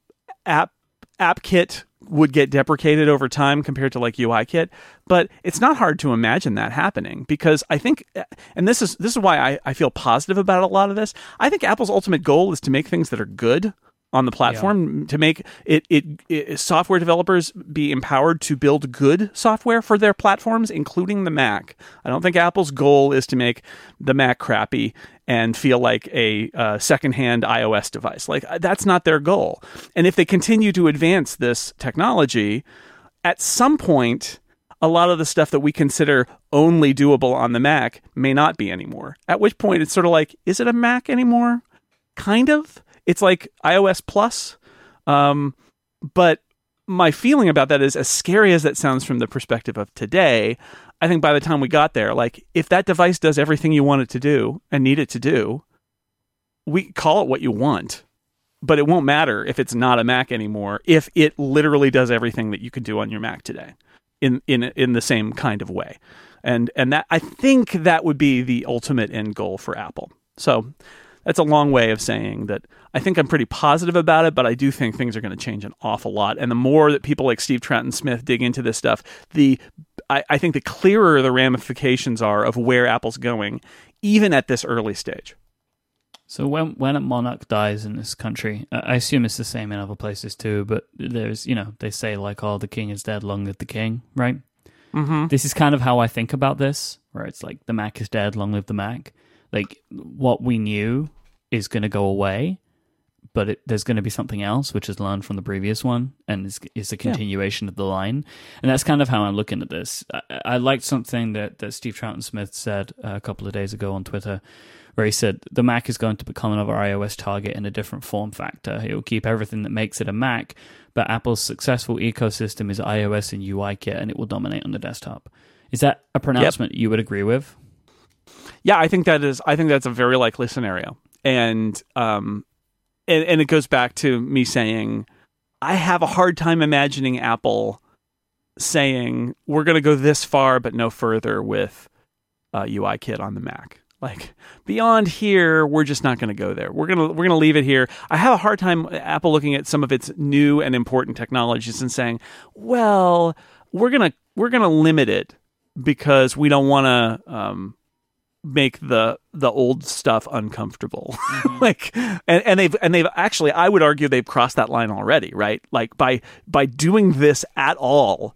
app AppKit would get deprecated over time compared to like UIKit, but it's not hard to imagine that happening because I think, and this is this is why I, I feel positive about a lot of this. I think Apple's ultimate goal is to make things that are good on the platform yeah. to make it, it, it, software developers be empowered to build good software for their platforms including the mac. I don't think apple's goal is to make the mac crappy and feel like a uh, secondhand ios device. Like uh, that's not their goal. And if they continue to advance this technology at some point a lot of the stuff that we consider only doable on the mac may not be anymore. At which point it's sort of like is it a mac anymore? Kind of it's like iOS Plus. Um, but my feeling about that is as scary as that sounds from the perspective of today, I think by the time we got there, like if that device does everything you want it to do and need it to do, we call it what you want. But it won't matter if it's not a Mac anymore if it literally does everything that you can do on your Mac today in in in the same kind of way. And and that I think that would be the ultimate end goal for Apple. So that's a long way of saying that I think I'm pretty positive about it, but I do think things are going to change an awful lot. And the more that people like Steve Troughton-Smith dig into this stuff, the I, I think the clearer the ramifications are of where Apple's going, even at this early stage. So when when a monarch dies in this country, I assume it's the same in other places too. But there's you know they say like, "Oh, the king is dead, long live the king," right? Mm-hmm. This is kind of how I think about this, where it's like the Mac is dead, long live the Mac. Like what we knew is going to go away, but it, there's going to be something else which is learned from the previous one and is, is a continuation yeah. of the line. And that's kind of how I'm looking at this. I, I liked something that, that Steve Troughton-Smith said uh, a couple of days ago on Twitter, where he said the Mac is going to become another iOS target in a different form factor. It will keep everything that makes it a Mac, but Apple's successful ecosystem is iOS and UIKit, and it will dominate on the desktop. Is that a pronouncement yep. you would agree with? Yeah, I think that is. I think that's a very likely scenario and um, and, and it goes back to me saying I have a hard time imagining Apple saying we're going to go this far but no further with uh, UIKit on the Mac. Like beyond here, we're just not going to go there. We're gonna we're gonna leave it here. I have a hard time Apple looking at some of its new and important technologies and saying, well, we're gonna we're gonna limit it because we don't want to um, make the the old stuff uncomfortable. Mm-hmm. like and, and they've and they've actually i would argue they've crossed that line already right? Like by by doing this at all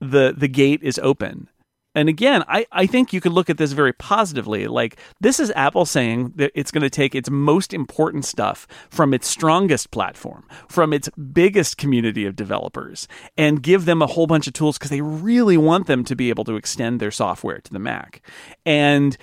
the the gate is open and again, I, I think you could look at this very positively. Like, this is Apple saying that it's going to take its most important stuff from its strongest platform, from its biggest community of developers, and give them a whole bunch of tools because they really want them to be able to extend their software to the Mac. And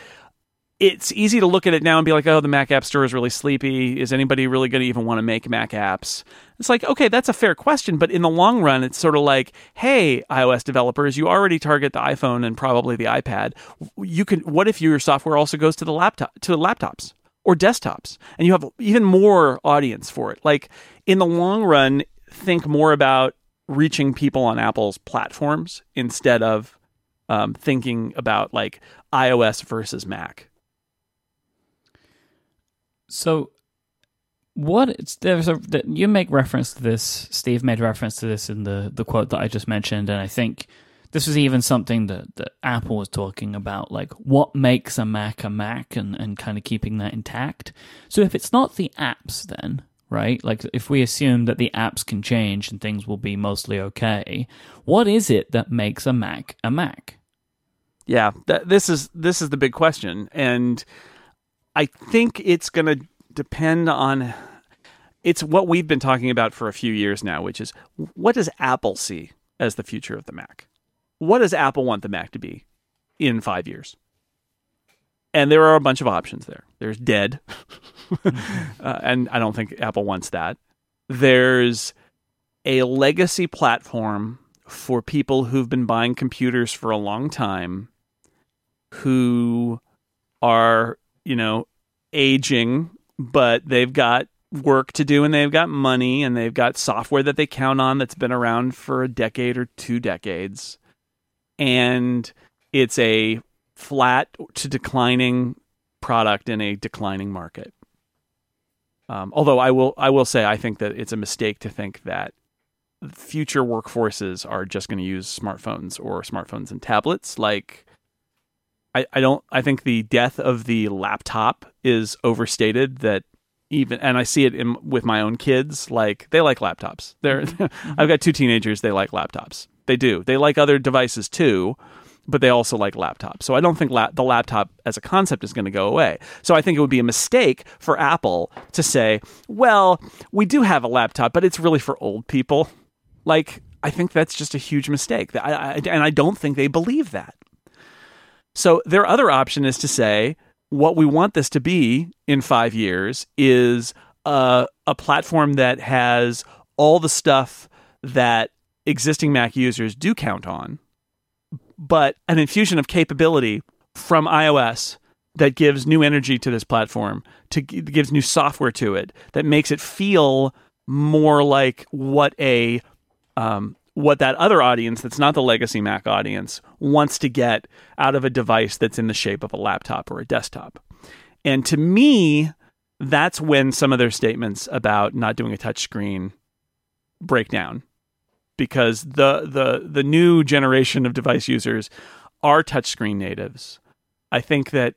it's easy to look at it now and be like, oh, the Mac App Store is really sleepy. Is anybody really going to even want to make Mac apps? It's like, okay, that's a fair question. But in the long run, it's sort of like, hey, iOS developers, you already target the iPhone and probably the iPad. You can, what if your software also goes to the laptop, to laptops or desktops and you have even more audience for it? Like in the long run, think more about reaching people on Apple's platforms instead of um, thinking about like iOS versus Mac so, what it's, there's a you make reference to this. Steve made reference to this in the the quote that I just mentioned, and I think this was even something that, that Apple was talking about, like what makes a Mac a Mac and, and kind of keeping that intact. So if it's not the apps, then, right? Like if we assume that the apps can change and things will be mostly okay, what is it that makes a Mac a Mac? Yeah, th- this is this is the big question, and I think it's going to depend on. It's what we've been talking about for a few years now, which is what does Apple see as the future of the Mac? What does Apple want the Mac to be in five years? And there are a bunch of options there. There's dead, uh, and I don't think Apple wants that. There's a legacy platform for people who've been buying computers for a long time who are, you know, aging, but they've got work to do and they've got money and they've got software that they count on that's been around for a decade or two decades. And it's a flat to declining product in a declining market. Um, although I will, I will say, I think that it's a mistake to think that future workforces are just going to use smartphones or smartphones and tablets. Like, I, I don't, I think the death of the laptop is overstated. That even, and I see it in, with my own kids. Like, they like laptops. They're, mm-hmm. I've got two teenagers. They like laptops. They do. They like other devices too but they also like laptops. So I don't think la- the laptop as a concept is going to go away. So I think it would be a mistake for Apple to say, well, we do have a laptop, but it's really for old people. Like, I think that's just a huge mistake. I, I, and I don't think they believe that. So their other option is to say, what we want this to be in five years is a, a platform that has all the stuff that existing Mac users do count on but an infusion of capability from iOS that gives new energy to this platform, to gives new software to it that makes it feel more like what a um, what that other audience that's not the legacy Mac audience wants to get out of a device that's in the shape of a laptop or a desktop. And to me, that's when some of their statements about not doing a touchscreen break down because the the the new generation of device users are touchscreen natives. I think that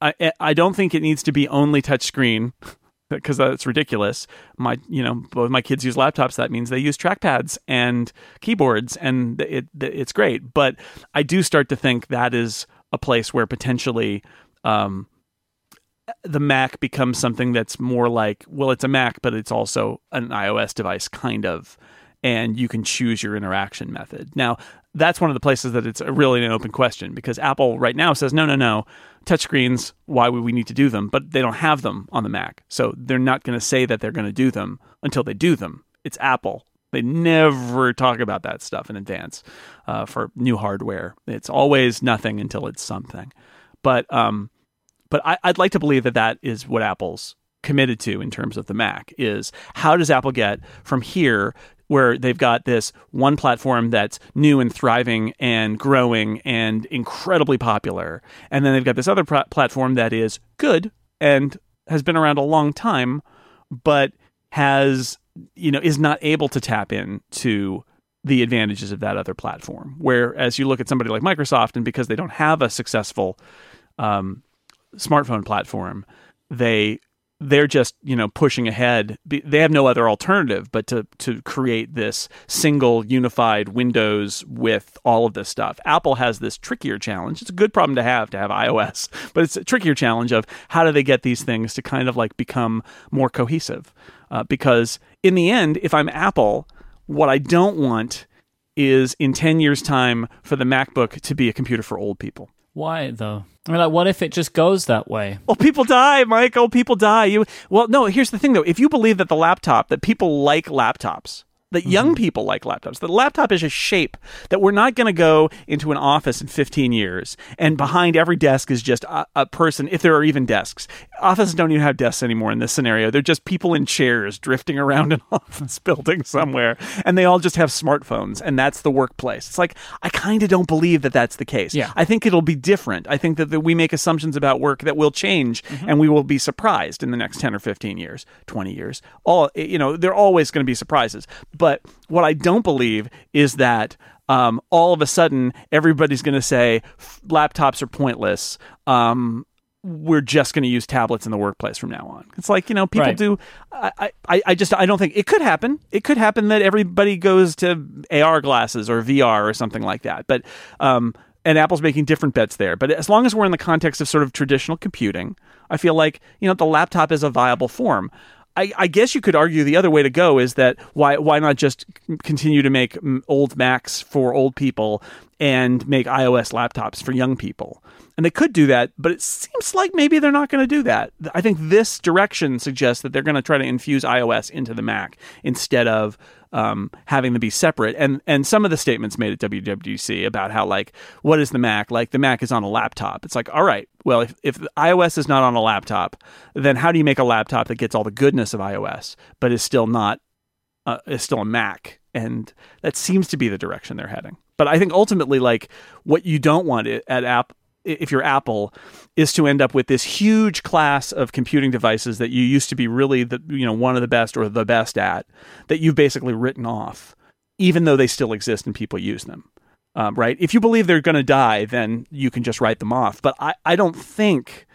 I I don't think it needs to be only touchscreen because that's ridiculous. My you know both my kids use laptops. That means they use trackpads and keyboards, and it it's great. But I do start to think that is a place where potentially. Um, the Mac becomes something that's more like, well, it's a Mac, but it's also an iOS device, kind of and you can choose your interaction method. Now, that's one of the places that it's really an open question because Apple right now says, no, no, no, touchscreens, why would we need to do them? But they don't have them on the Mac. So they're not going to say that they're going to do them until they do them. It's Apple. They never talk about that stuff in advance uh, for new hardware. It's always nothing until it's something. But um, but I, I'd like to believe that that is what Apple's committed to in terms of the Mac is how does Apple get from here where they've got this one platform that's new and thriving and growing and incredibly popular. And then they've got this other pr- platform that is good and has been around a long time, but has, you know, is not able to tap into the advantages of that other platform. Whereas you look at somebody like Microsoft, and because they don't have a successful um, smartphone platform, they they're just you know pushing ahead. They have no other alternative but to to create this single unified windows with all of this stuff. Apple has this trickier challenge. It's a good problem to have to have ios but it's a trickier challenge of how do they get these things to kind of like become more cohesive? Uh, because in the end if i'm apple what i don't want is in 10 years time for the macbook to be a computer for old people why though I mean, like, what if it just goes that way? Well, people die, Mike. Oh, people die. You well, no. Here's the thing, though. If you believe that the laptop, that people like laptops, that mm-hmm. young people like laptops. The laptop is a shape that we're not going to go into an office in 15 years and behind every desk is just a, a, person, if there are even desks. Offices don't even have desks anymore in this scenario. They're just people in chairs drifting around an office building somewhere and they all just have smartphones and that's the workplace. It's like, I kind of don't believe that that's the case. Yeah. I think it'll be different. I think that, that we make assumptions about work that will change mm-hmm. and we will be surprised in the next 10 or 15 years, 20 years. All, you know, there are always going to be surprises. But what I don't believe is that um, all of a sudden everybody's going to say laptops are pointless. Um, we're just going to use tablets in the workplace from now on. It's like you know people Right. do. I, I I just I don't think it could happen. It could happen that everybody goes to AR glasses or VR or something like that. But um, and Apple's making different bets there. But as long as we're in the context of sort of traditional computing, I feel like you know the laptop is a viable form. I, I guess you could argue the other way to go is that why why not just continue to make mm, old Macs for old people and make iOS laptops for young people? And they could do that, but it seems like maybe they're not going to do that. I think this direction suggests that they're going to try to infuse iOS into the Mac instead of um, having them be separate. And and some of the statements made at WWDC about how like what is the Mac? Like the Mac is on a laptop. It's like all right, well if if iOS is not on a laptop, then how do you make a laptop that gets all the goodness of iOS but is still not uh, is still a Mac? And that seems to be the direction they're heading. But I think ultimately, like what you don't want at app if you're Apple, is to end up with this huge class of computing devices that you used to be really the you know one of the best or the best at that you've basically written off, even though they still exist and people use them. Um, right? If you believe they're going to die, then you can just write them off. But I, I don't think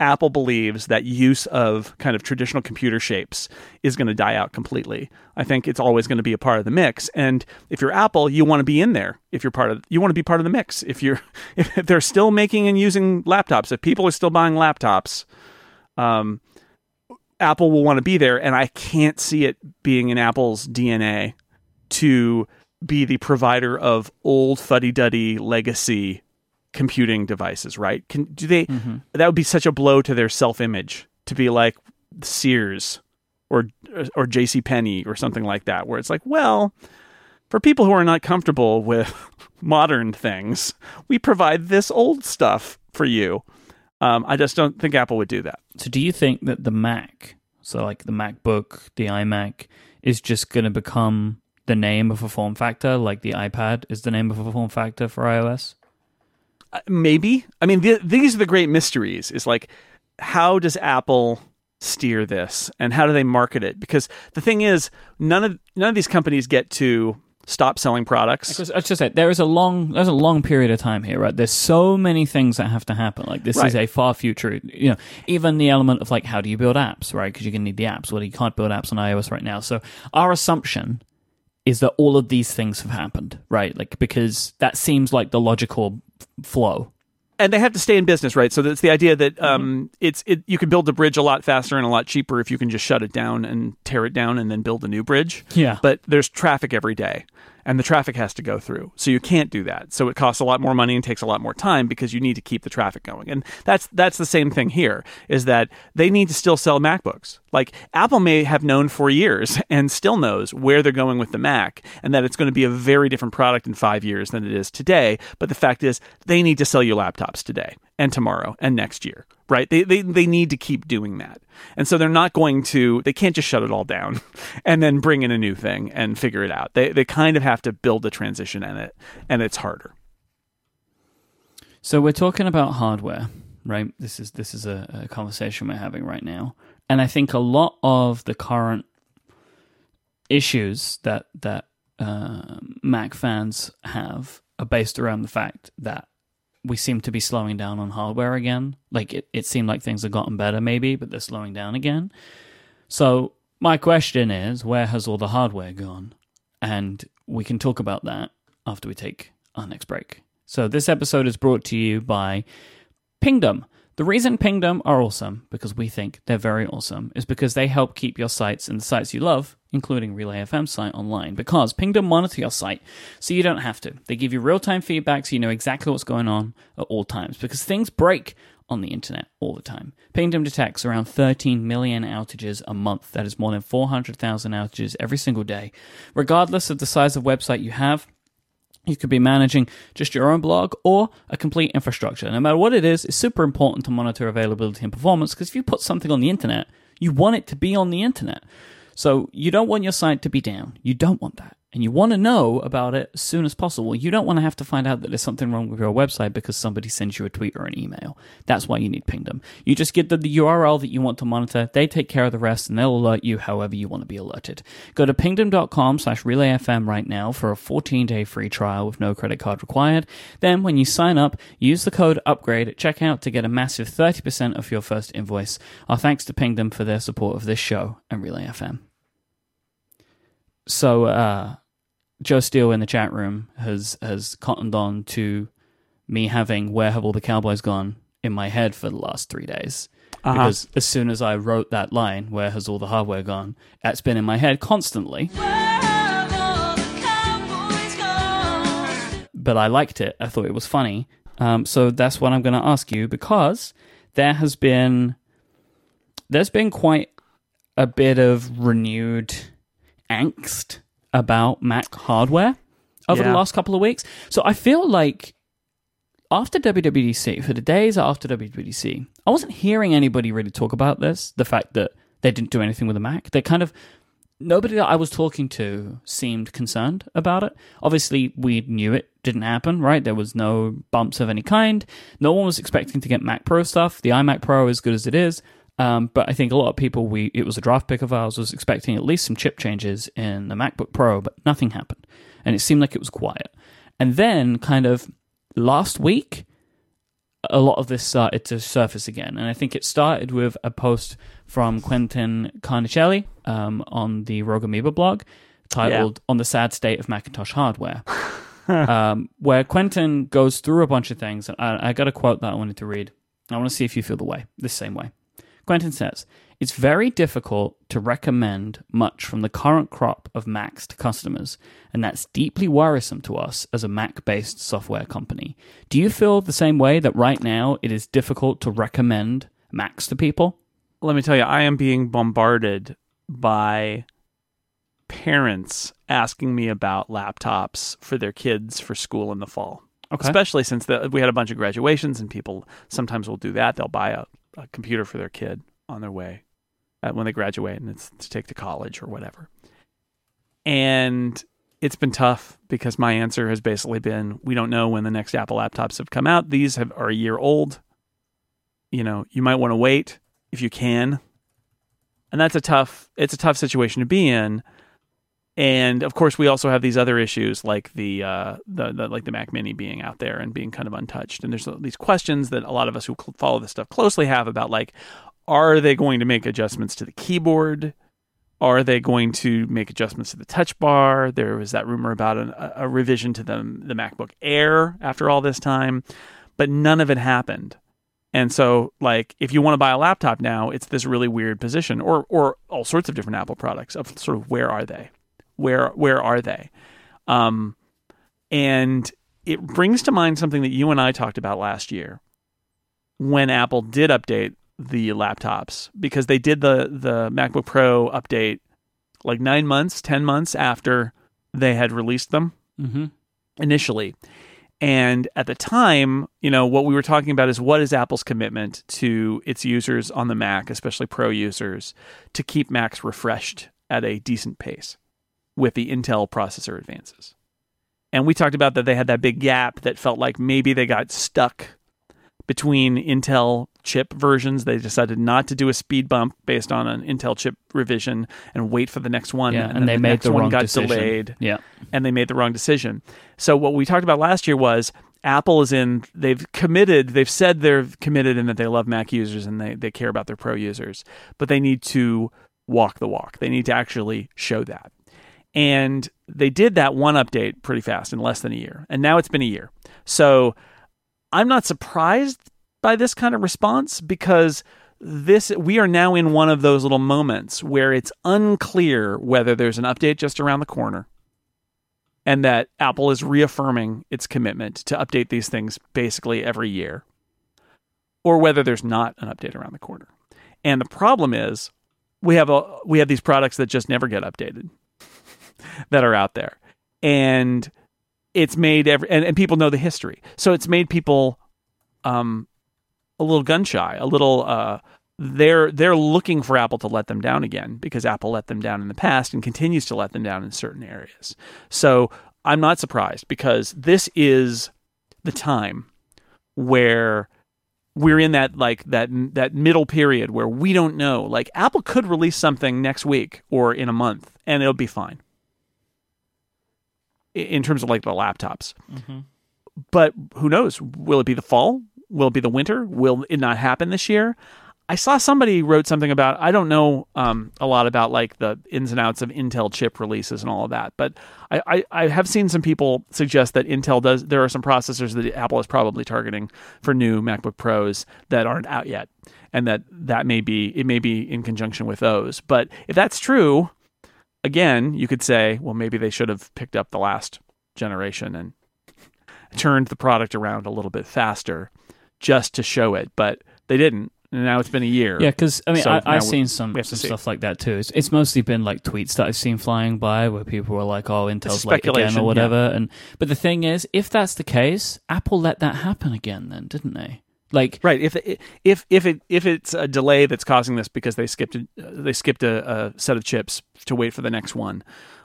Apple believes that use of kind of traditional computer shapes is going to die out completely. I think it's always going to be a part of the mix. And if you're Apple, you want to be in there. If you're part of, you want to be part of the mix. If you're, if they're still making and using laptops, if people are still buying laptops, um, Apple will want to be there. And I can't see it being in Apple's DNA to be the provider of old fuddy duddy legacy computing devices, right? Can do they that would be such a blow to their self-image to be like Sears or or JC Penney or something like that where it's like, well, for people who are not comfortable with modern things, we provide this old stuff for you. Um, I just don't think Apple would do that. So, do you think that the Mac, so like the MacBook, the iMac, is just going to become the name of a form factor, like the iPad is the name of a form factor for iOS? Uh, maybe. I mean, th- these are the great mysteries. Is like, how does Apple steer this, and how do they market it? Because the thing is, none of none of these companies get to stop selling products. Because I was just say there is a long there's a long period of time here, right? There's so many things that have to happen. Like this is a far future. You know, even the element of like how do you build apps, right? Because you're going to need the apps. Well, you can't build apps on iOS right now. So our assumption is that all of these things have happened, right? Like because that seems like the logical flow. and they have to stay in business, right? So that's the idea that um, it's it you can build the bridge a lot faster and a lot cheaper if you can just shut it down and tear it down and then build a new bridge. Yeah. But there's traffic every day, and the traffic has to go through, so you can't do that. So it costs a lot more money and takes a lot more time because you need to keep the traffic going. And that's that's the same thing here. Is that they need to still sell MacBooks. Like Apple may have known for years and still knows where they're going with the Mac, and that it's going to be a very different product in five years than it is today. But the fact is, they need to sell you laptops today and tomorrow and next year, right? They, they, they need to keep doing that. And so they're not going to, they can't just shut it all down and then bring in a new thing and figure it out. They, they kind of have to build the transition in it, and it's harder. So we're talking about hardware, right? This is this is a, a conversation we're having right now, and I think a lot of the current issues that that uh, Mac fans have are based around the fact that we seem to be slowing down on hardware again. Like it, it seemed like things have gotten better, maybe, but they're slowing down again. So my question is, where has all the hardware gone? And we can talk about that after we take our next break. So this episode is brought to you by Pingdom. The reason Pingdom are awesome, because we think they're very awesome, is because they help keep your sites and the sites you love, including Relay FM site, online. Because Pingdom monitor your site so you don't have to. They give you real time feedback so you know exactly what's going on at all times. Because things break on the internet all the time. Pingdom detects around 13 million outages a month. That is more than 400,000 outages every single day. Regardless of the size of website you have, you could be managing just your own blog or a complete infrastructure. No matter what it is, it's super important to monitor availability and performance because if you put something on the internet, you want it to be on the internet. So you don't want your site to be down. You don't want that. and you want to know about it as soon as possible. You don't want to have to find out that there's something wrong with your website because somebody sends you a tweet or an email. That's why you need Pingdom. You just give them the URL that you want to monitor. They take care of the rest and they'll alert you however you want to be alerted. Go to pingdom.com slash relayfm right now for a 14 day free trial with no credit card required. Then when you sign up, use the code upgrade at checkout to get a massive 30% off your first invoice. Our thanks to Pingdom for their support of this show and Relay FM. So uh, Joe Steele in the chat room has has cottoned on to me having "Where have all the cowboys gone?" in my head for the last three days. Uh-huh. Because as soon as I wrote that line, "Where has all the hardware gone?" that's been in my head constantly. But I liked it. I thought it was funny. Um, so that's what I'm going to ask you because there has been there's been quite a bit of renewed angst about Mac hardware over the last couple of weeks. So I feel like after WWDC, for the days after WWDC, I wasn't hearing anybody really talk about this. The fact that they didn't do anything with the Mac. They kind of nobody that I was talking to seemed concerned about it. Obviously, we knew it didn't happen, right? There was no bumps of any kind. No one was expecting to get Mac Pro stuff. The iMac Pro, is as good as it is, um, but I think a lot of people, we it was a draft pick of ours, was expecting at least some chip changes in the MacBook Pro, but nothing happened, and it seemed like it was quiet. And then, kind of last week, a lot of this started to surface again. And I think it started with a post from Quentin Carnicelli um, on the Rogue Amoeba blog titled On the Sad State of Macintosh Hardware, um, where Quentin goes through a bunch of things. And I, I got a quote that I wanted to read. I want to see if you feel the way, the same way. Quentin says, It's very difficult to recommend much from the current crop of Macs to customers, and that's deeply worrisome to us as a Mac based software company. Do you feel the same way that right now it is difficult to recommend Macs to people? Let me tell you, I am being bombarded by parents asking me about laptops for their kids for school in the fall. Okay. Especially since the, we had a bunch of graduations, and people sometimes will do that. They'll buy a, a computer for their kid on their way uh, when they graduate, and it's to take to college or whatever. And it's been tough because my answer has basically been we don't know when the next Apple laptops have come out. These have, are a year old. You know, you might want to wait if you can. And that's a tough it's a tough situation to be in. And of course, we also have these other issues like the, uh, the the like the Mac Mini being out there and being kind of untouched. And there's these questions that a lot of us who follow this stuff closely have about like, are they going to make adjustments to the keyboard? Are they going to make adjustments to the touch bar? There was that rumor about an, a, a revision to the the MacBook Air after all this time, but none of it happened. And so, like, if you want to buy a laptop now, it's this really weird position, or or all sorts of different Apple products of sort of where are they, where where are they, um, and it brings to mind something that you and I talked about last year when Apple did update the laptops because they did the the MacBook Pro update like nine months, ten months after they had released them Mm-hmm. initially. And at the time, you know, what we were talking about is what is Apple's commitment to its users on the Mac, especially pro users, to keep Macs refreshed at a decent pace with the Intel processor advances. And we talked about that they had that big gap that felt like maybe they got stuck between Intel chip versions. They decided not to do a speed bump based on an Intel chip revision and wait for the next one. Yeah, and, and they the made next the one wrong got decision. delayed Yeah. and they made the wrong decision. So what we talked about last year was Apple is in they've committed, they've said they're committed and that they love Mac users and they, they care about their pro users, but they need to walk the walk. They need to actually show that. And they did that one update pretty fast in less than a year. And now it's been a year. So I'm not surprised by this kind of response because this we are now in one of those little moments where it's unclear whether there's an update just around the corner and that Apple is reaffirming its commitment to update these things basically every year or whether there's not an update around the corner. And the problem is we have a we have these products that just never get updated that are out there. And it's made every and, and people know the history. So it's made people um a little gun shy, a little uh they're they're looking for Apple to let them down again because Apple let them down in the past and continues to let them down in certain areas. So I'm not surprised because this is the time where we're in that like that that middle period where we don't know. Like Apple could release something next week or in a month and it'll be fine. In terms of like the laptops. Mm-hmm. But who knows? Will it be the fall? Will it be the winter? Will it not happen this year? I saw somebody wrote something about. I don't know um, a lot about like the ins and outs of Intel chip releases and all of that, but I, I, I, have seen some people suggest that Intel does. There are some processors that Apple is probably targeting for new MacBook Pros that aren't out yet, and that that may be it may be in conjunction with those. But if that's true, again, you could say, well, maybe they should have picked up the last generation and turned the product around a little bit faster just to show it, but they didn't and now it's been a year. Yeah, because I mean, So I, I've seen some, have some stuff like that too. It's, it's mostly been like tweets that I've seen flying by where people were like, "Oh, Intel's late again" speculation, or yeah. whatever. And but the thing is, if that's the case, Apple let that happen again, then didn't they? Like, Right. If if if it if it's a delay that's causing this because they skipped a, they skipped a, a set of chips to wait for the next one,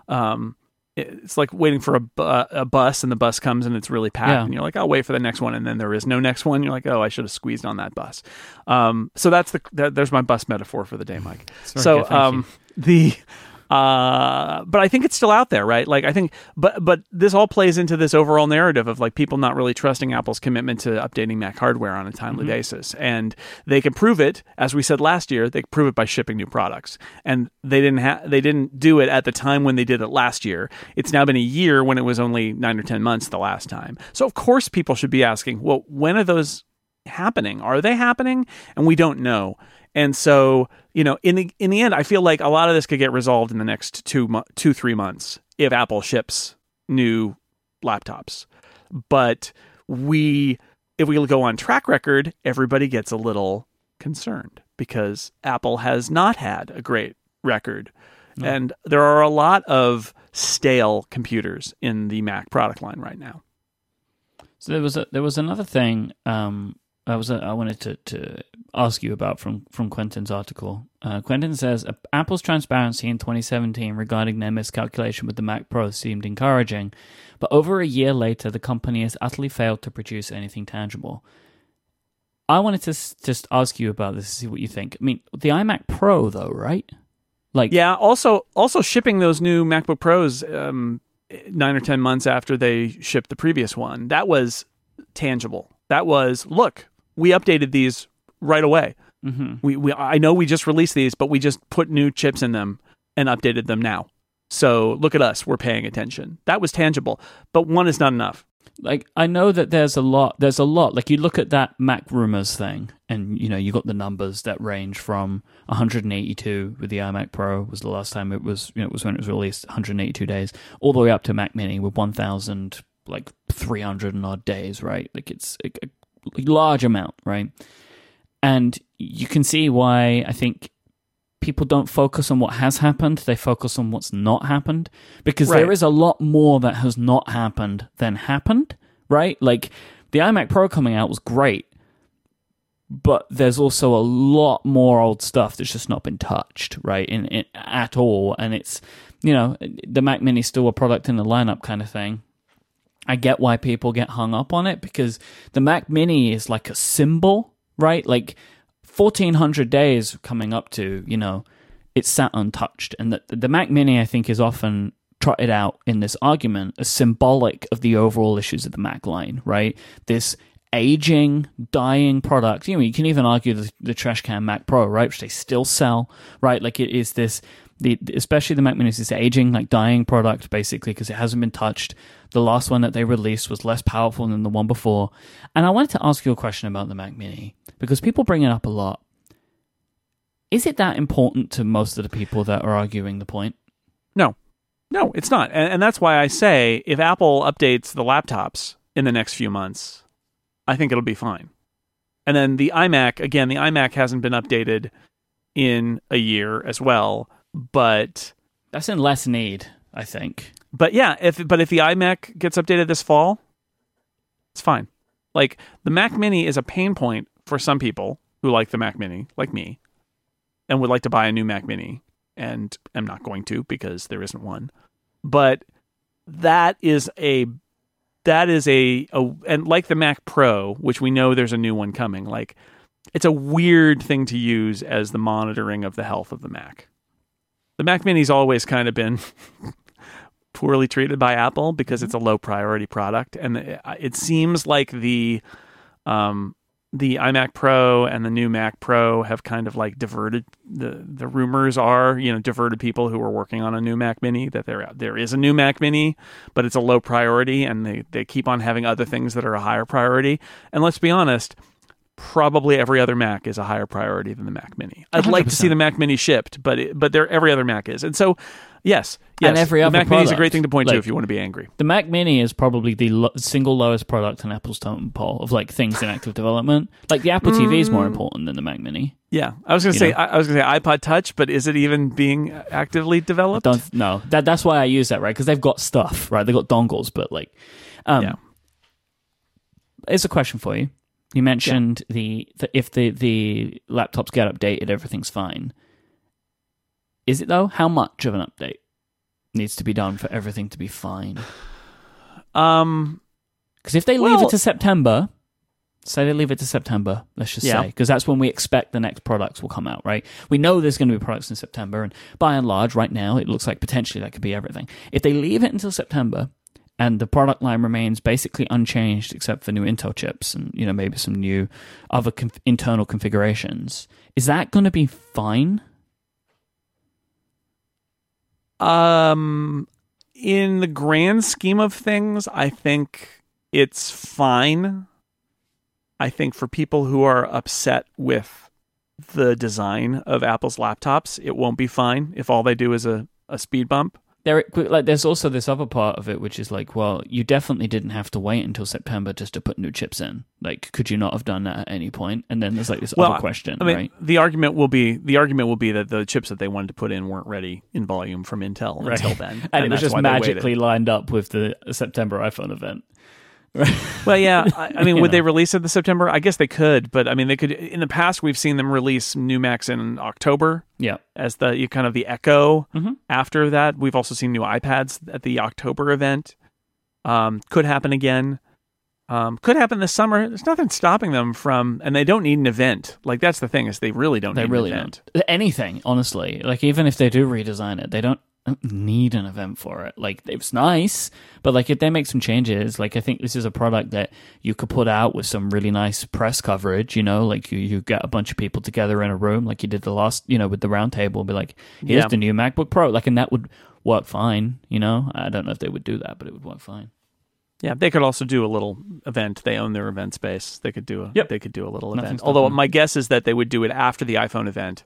um, it's like waiting for a, bu- a bus and the bus comes and it's really packed Yeah. and you're like, I'll wait for the next one and then there is no next one. You're like, oh, I should have squeezed on that bus. Um, so that's the that, there's my bus metaphor for the day, Mike. Very so um, the uh, but I think it's still out there, right? Like I think, but but this all plays into this overall narrative of like people not really trusting Apple's commitment to updating Mac hardware on a timely basis, and they can prove it, as we said last year, they prove it by shipping new products, and they didn't have they didn't do it at the time when they did it last year. It's now been a year when it was only nine or ten months the last time. So of course people should be asking, well, when are those happening? Are they happening? And we don't know. And so, you know, in the in the end, I feel like a lot of this could get resolved in the next two mo- two three months if Apple ships new laptops. But we, if we go on track record, everybody gets a little concerned because Apple has not had a great record, and there are a lot of stale computers in the Mac product line right now. So there was a, there was another thing um, I was I wanted to, to ask you about from from Quentin's article. Uh, Quentin says Apple's transparency in 2017 regarding their miscalculation with the Mac Pro seemed encouraging, but over a year later, the company has utterly failed to produce anything tangible. I wanted to s- just ask you about this, to see what you think. I mean, the iMac Pro, though, right? Like, Yeah. Also, also shipping those new MacBook Pros um, nine or ten months after they shipped the previous one. That was tangible. That was look. We updated these right away. mhm. We, we I know we just released these, but we just put new chips in them and updated them now. So look at us. We're paying attention. That was tangible, but one is not enough. like I know that there's a lot there's a lot like you look at that MacRumors thing and you know you got the numbers that range from 182 with the iMac Pro was the last time it was you know it was when it was released 182 days all the way up to Mac Mini with 1000 like 300 and odd days right like it's a large amount right? And you can see why I think people don't focus on what has happened they focus on what's not happened because there Right. is a lot more that has not happened than happened right? Like the iMac Pro coming out was great but there's also a lot more old stuff that's just not been touched right in, in at all. And it's you know the Mac Mini's still a product in the lineup kind of thing I get why people get hung up on it because the Mac Mini is like a symbol, right? Like 1400 days coming up to, you know, it's sat untouched. And the, the Mac Mini, I think, is often trotted out in this argument as symbolic of the overall issues of the Mac line, right? This aging, dying product. You know, you can even argue the, the trash can Mac Pro, right? Which they still sell, right? Like it is this, the especially the Mac Mini is aging, like dying product, basically, because it hasn't been touched. The last one that they released was less powerful than the one before. And I wanted to ask you a question about the Mac Mini because people bring it up a lot. Is it that important to most of the people that are arguing the point? No, no, it's not. And, and that's why I say if Apple updates the laptops in the next few months, I think it'll be fine. And then the iMac, again, the iMac hasn't been updated in a year as well. But That's in less need, I think. but yeah, if but if the iMac gets updated this fall, it's fine. Like the Mac Mini is a pain point for some people who like the Mac Mini, like me, and would like to buy a new Mac Mini, and am not going to because there isn't one. But that is a that is a, a and like the Mac Pro, which we know there's a new one coming. Like it's a weird thing to use as the monitoring of the health of the Mac. The Mac Mini's always kind of been poorly treated by Apple because it's a low priority product, and it, it seems like the um, the iMac Pro and the new Mac Pro have kind of like diverted the the rumors are you know diverted people who are working on a new Mac Mini that there there is a new Mac Mini, but it's a low priority, and they they keep on having other things that are a higher priority. And let's be honest, probably every other Mac is a higher priority than the Mac Mini. I'd like to see the Mac Mini shipped, but it, but there every other Mac is, and so yes, yes, And every the other Mac Mini is a great thing to point to if you want to be angry. The Mac Mini is probably the lo- single lowest product in Apple's totem pole of like things in active development. Like the Apple TV is Mm. more important than the Mac Mini. Yeah, I was gonna You say? I, I was gonna say iPod Touch, but is it even being actively developed? Don't no. That that's why I use that right because they've got stuff right. They've got dongles, but like, um, Yeah. Here's a question for you. You mentioned the, the if the the laptops get updated, everything's fine. Is it though? How much of an update needs to be done for everything to be fine? Um, Because if they leave it to September, say they leave it to September, let's just Yeah. say, because that's when we expect the next products will come out, right? We know there's going to be products in September, and by and large, right now, it looks like potentially that could be everything. If they leave it until September, and the product line remains basically unchanged except for new Intel chips and you know maybe some new other conf- internal configurations, is that going to be fine? um, in the grand scheme of things, I think it's fine. I think for people who are upset with the design of Apple's laptops, it won't be fine if all they do is a, a speed bump. There, like, there's also this other part of it, which is like, well, you definitely didn't have to wait until September just to put new chips in. Like, could you not have done that at any point? And then there's like this Well, other question, I mean, right? the argument will be the argument will be that the chips that they wanted to put in weren't ready in volume from Intel Right. until then, And, it was just why they waited. magically lined up with the September iPhone event. Well, yeah. I, I mean, would they release it in September? I guess they could, but I mean, they could. In the past, we've seen them release new Macs in October Yeah. as the you kind of the echo. Mhm. After that, we've also seen new iPads at the October event. Um, could happen again. Um, could happen this summer. There's nothing stopping them from, and they don't need an event. Like that's the thing is they really don't. They need really an event. don't. Anything, honestly. Like, even if they do redesign it, they don't need an event for it. Like, it's nice, but like, if they make some changes, like, I think this is a product that you could put out with some really nice press coverage, you know, like you, you get a bunch of people together in a room, like you did the last, you know, with the round table, and be like, here's Yeah. the new MacBook Pro. Like, and that would work fine, you know? I don't know if they would do that, but it would work fine. Yeah, they could also do a little event. They own their event space. They could do a Yep. they could do a little Nothing's event. Although my guess is that they would do it after the iPhone event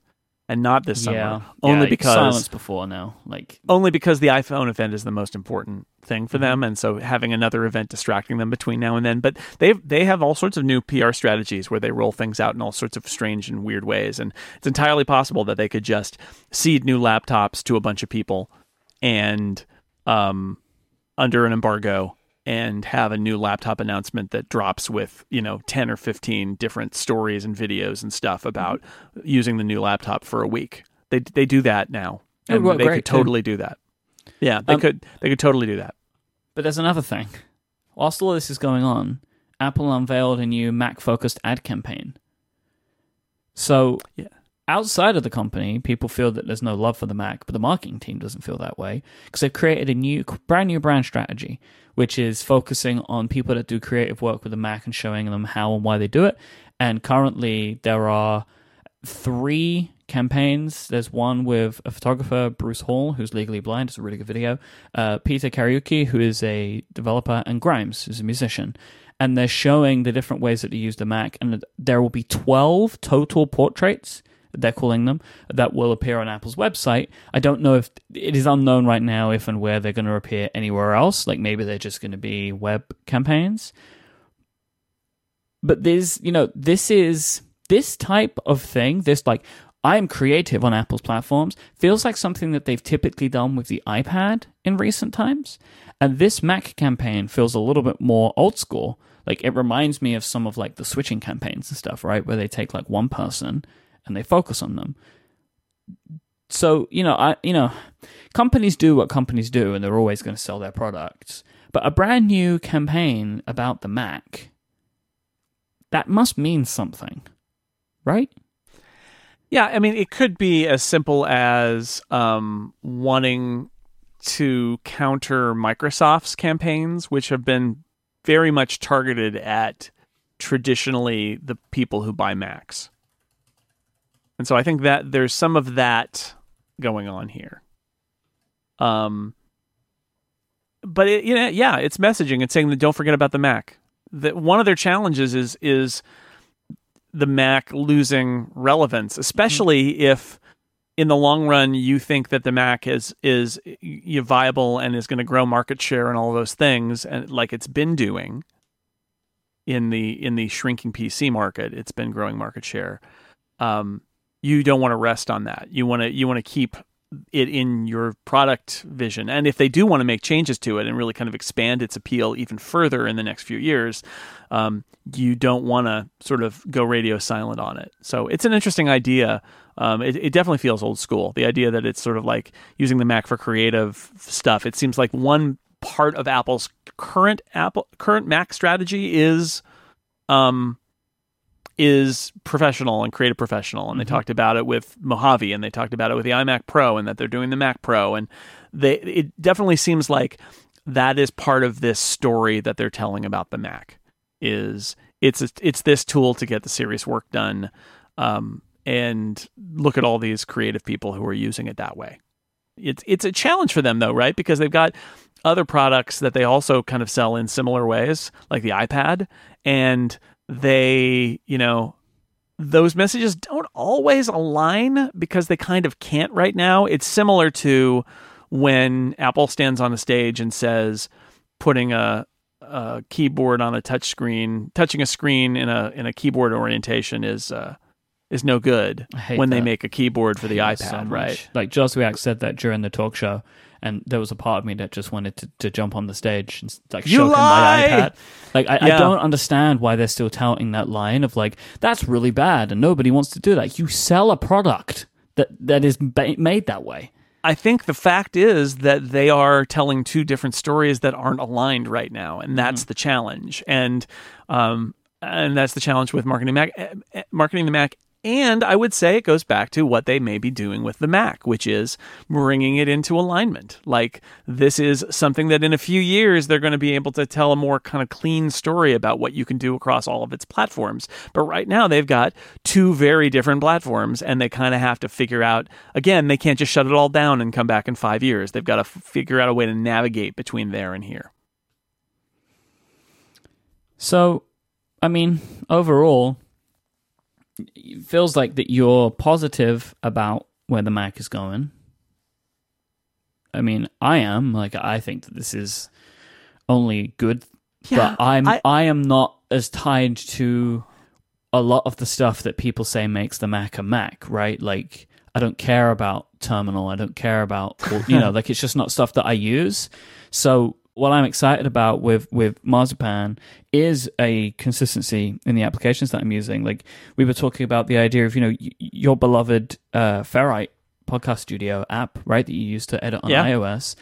and not this summer. yeah. Only Yeah, because silence before now. Like, only because the iPhone event is the most important thing Mm-hmm. for them, and so having another event distracting them between now and then. But they they have all sorts of new PR strategies where they roll things out in all sorts of strange and weird ways, and it's entirely possible that they could just seed new laptops to a bunch of people, and um, under an embargo. And have a new laptop announcement that drops with, you know, 10 or 15 different stories and videos and stuff about Mm-hmm. using the new laptop for a week. They they do that now. And work they great, could too. totally do that. Yeah, they Um, could they could totally do that. But there's another thing. Whilst all this is going on, Apple unveiled a new Mac focused ad campaign. So, Yeah. Outside of the company, people feel that there's no love for the Mac, but the marketing team doesn't feel that way because they've created a new, brand new brand strategy, which is focusing on people that do creative work with the Mac and showing them how and why they do it. And currently, there are three campaigns. There's one with a photographer, Bruce Hall, who's legally blind. It's a really good video. Uh, Peter Kariuki, who is a developer, and Grimes, who's a musician. And they're showing the different ways that they use the Mac. And there will be 12 total portraits, they're calling them, that will appear on Apple's website. I don't know if it is unknown right now if and where they're going to appear anywhere else. Like maybe they're just going to be web campaigns but there's you know this is this type of thing this like I am creative on Apple's platforms feels like something that they've typically done with the iPad in recent times. And this Mac campaign feels a little bit more old school. Like it reminds me of some of like the switching campaigns and stuff, right? Where they take like one person and they focus on them. So, you know, I you know, companies do what companies do and they're always going to sell their products. But a brand new campaign about the Mac that must mean something. Right? Yeah, I mean, it could be as simple as um, wanting to counter Microsoft's campaigns, which have been very much targeted at traditionally the people who buy Macs. And so I think that there's some of that going on here. Um, but it, you know, yeah, it's messaging. It's saying that don't forget about the Mac. That one of their challenges is is the Mac losing relevance, especially mm-hmm. if in the long run you think that the Mac is is viable and is going to grow market share and all those things, and like it's been doing in the in the shrinking PC market, it's been growing market share. Um, you don't want to rest on that. You want to you want to keep it in your product vision. And if they do want to make changes to it and really kind of expand its appeal even further in the next few years, um, you don't want to sort of go radio silent on it. So it's an interesting idea. Um, it, it, definitely feels old school. The idea that it's sort of like using the Mac for creative stuff. It seems like one part of Apple's current Apple current Mac strategy is um, is professional and creative professional. And they mm-hmm. talked about it with Mojave and they talked about it with the iMac Pro and that they're doing the Mac Pro. And they it definitely seems like that is part of this story that they're telling about the Mac is it's it's this tool to get the serious work done. Um, and look at all these creative people who are using it that way. It's it's a challenge for them though, right? Because they've got other products that they also kind of sell in similar ways, like the iPad, and they, you know, those messages don't always align because they kind of can't right now. It's similar to when Apple stands on a stage and says putting a, a keyboard on a touch screen, touching a screen in a in a keyboard orientation is uh, is no good when that. they make a keyboard for the iPad, so right? Like Joswiak said that during the talk show, and there was a part of me that just wanted to, to jump on the stage and like you show lie! my iPad. Like I, yeah. I, don't understand why they're still touting that line of like that's really bad and nobody wants to do that. You sell a product that that is ba- made that way. I think the fact is that they are telling two different stories that aren't aligned right now, and that's mm. the challenge. And um, and that's the challenge with marketing Mac, eh, eh, marketing the Mac and I would say it goes back to what they may be doing with the Mac, which is bringing it into alignment. Like, this is something that in a few years they're going to be able to tell a more kind of clean story about what you can do across all of its platforms. But right now they've got two very different platforms, and they kind of have to figure out again, they can't just shut it all down and come back in five years. They've got to figure out a way to navigate between there and here. So, I mean, overall, it feels like that you're positive about where the Mac is going. I mean, I am like I think that this is only good, yeah, but I'm I, I am not as tied to a lot of the stuff that people say makes the Mac a Mac, right? Like I don't care about terminal, I don't care about you know, like it's just not stuff that I use. So what I'm excited about with with Marzipan is a consistency in the applications that I'm using. Like we were talking about the idea of you know y- your beloved uh, Ferrite podcast studio app, right? That you use to edit on yeah. iOS.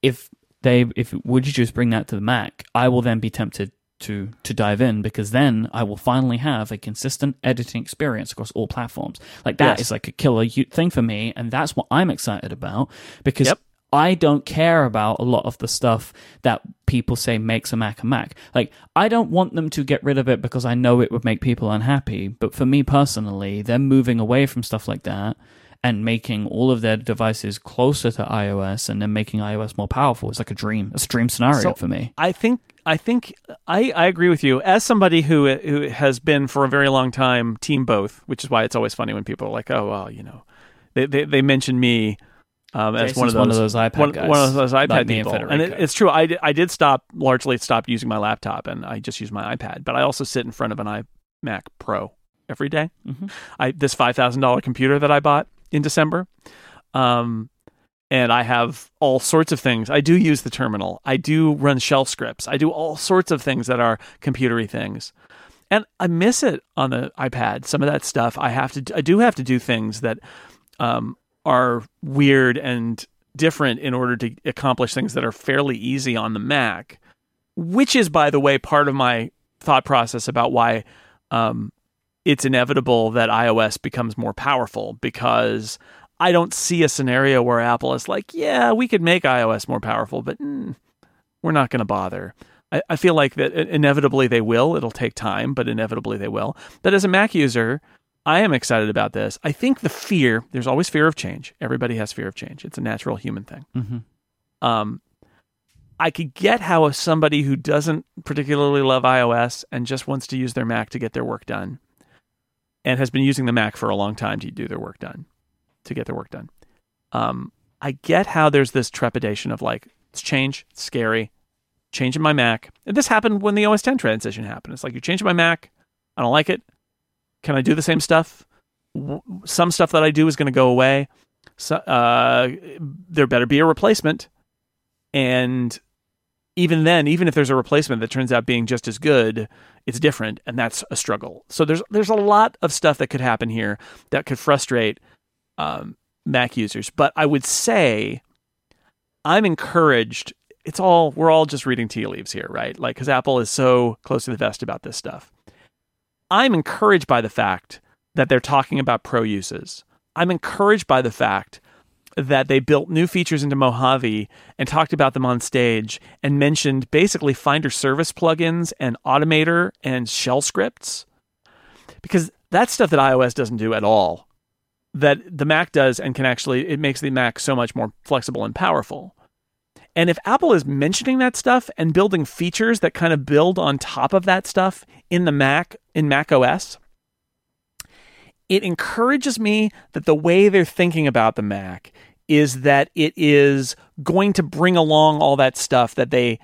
If they if would you just bring that to the Mac, I will then be tempted to to dive in because then I will finally have a consistent editing experience across all platforms. Like that yes. is like a killer thing for me, and that's what I'm excited about because yep. I don't care about a lot of the stuff that people say makes a Mac a Mac. Like, I don't want them to get rid of it because I know it would make people unhappy. But for me personally, they're moving away from stuff like that and making all of their devices closer to iOS and then making iOS more powerful. It's like a dream. It's a dream scenario so for me. I think I think I, I agree with you. As somebody who who has been for a very long time team both, which is why it's always funny when people are like, oh well, you know, they they, they mention me um, as one of, those, one of those iPad one, guys, one of those iPad people. And, it, it's true. I, I did stop largely stopped using my laptop and I just use my iPad, but I also sit in front of an iMac Pro. every day. I this five thousand dollar computer that I bought in December, um, and I have all sorts of things. I do use the terminal. I do run shell scripts. I do all sorts of things that are computery things, and I miss it on the iPad. Some of that stuff I have to. I do have to do things that um, are weird and different in order to accomplish things that are fairly easy on the Mac, which is, by the way, part of my thought process about why um, it's inevitable that iOS becomes more powerful because I don't see a scenario where Apple is like, yeah, we could make iOS more powerful, but mm, we're not going to bother. I, I feel like that inevitably they will. It'll take time, but inevitably they will. But as a Mac user, I am excited about this. I think the fear, there's always fear of change. Everybody has fear of change. It's a natural human thing. Mm-hmm. Um, I could get how somebody who doesn't particularly love iOS and just wants to use their Mac to get their work done and has been using the Mac for a long time to do their work done, to get their work done. Um, I get how there's this trepidation of like, it's change, it's scary, changing my Mac. And this happened when the OS X transition happened. It's like, you're changing my Mac. I don't like it. Can I do the same stuff? Some stuff that I do is going to go away. So, uh, there better be a replacement. And even then, even if there's a replacement that turns out being just as good, it's different, and that's a struggle. So there's there's a lot of stuff that could happen here that could frustrate um, Mac users. But I would say I'm encouraged. It's all we're all just reading tea leaves here, right? Like because Apple is so close to the vest about this stuff. I'm encouraged by the fact that they're talking about pro uses. I'm encouraged by the fact that they built new features into Mojave and talked about them on stage and mentioned basically Finder service plugins and Automator and shell scripts. Because that's stuff that iOS doesn't do at all. That the Mac does and can actually, it makes the Mac so much more flexible and powerful. And if Apple is mentioning that stuff and building features that kind of build on top of that stuff in the Mac, in Mac OS, it encourages me that the way they're thinking about the Mac is that it is going to bring along all that stuff that they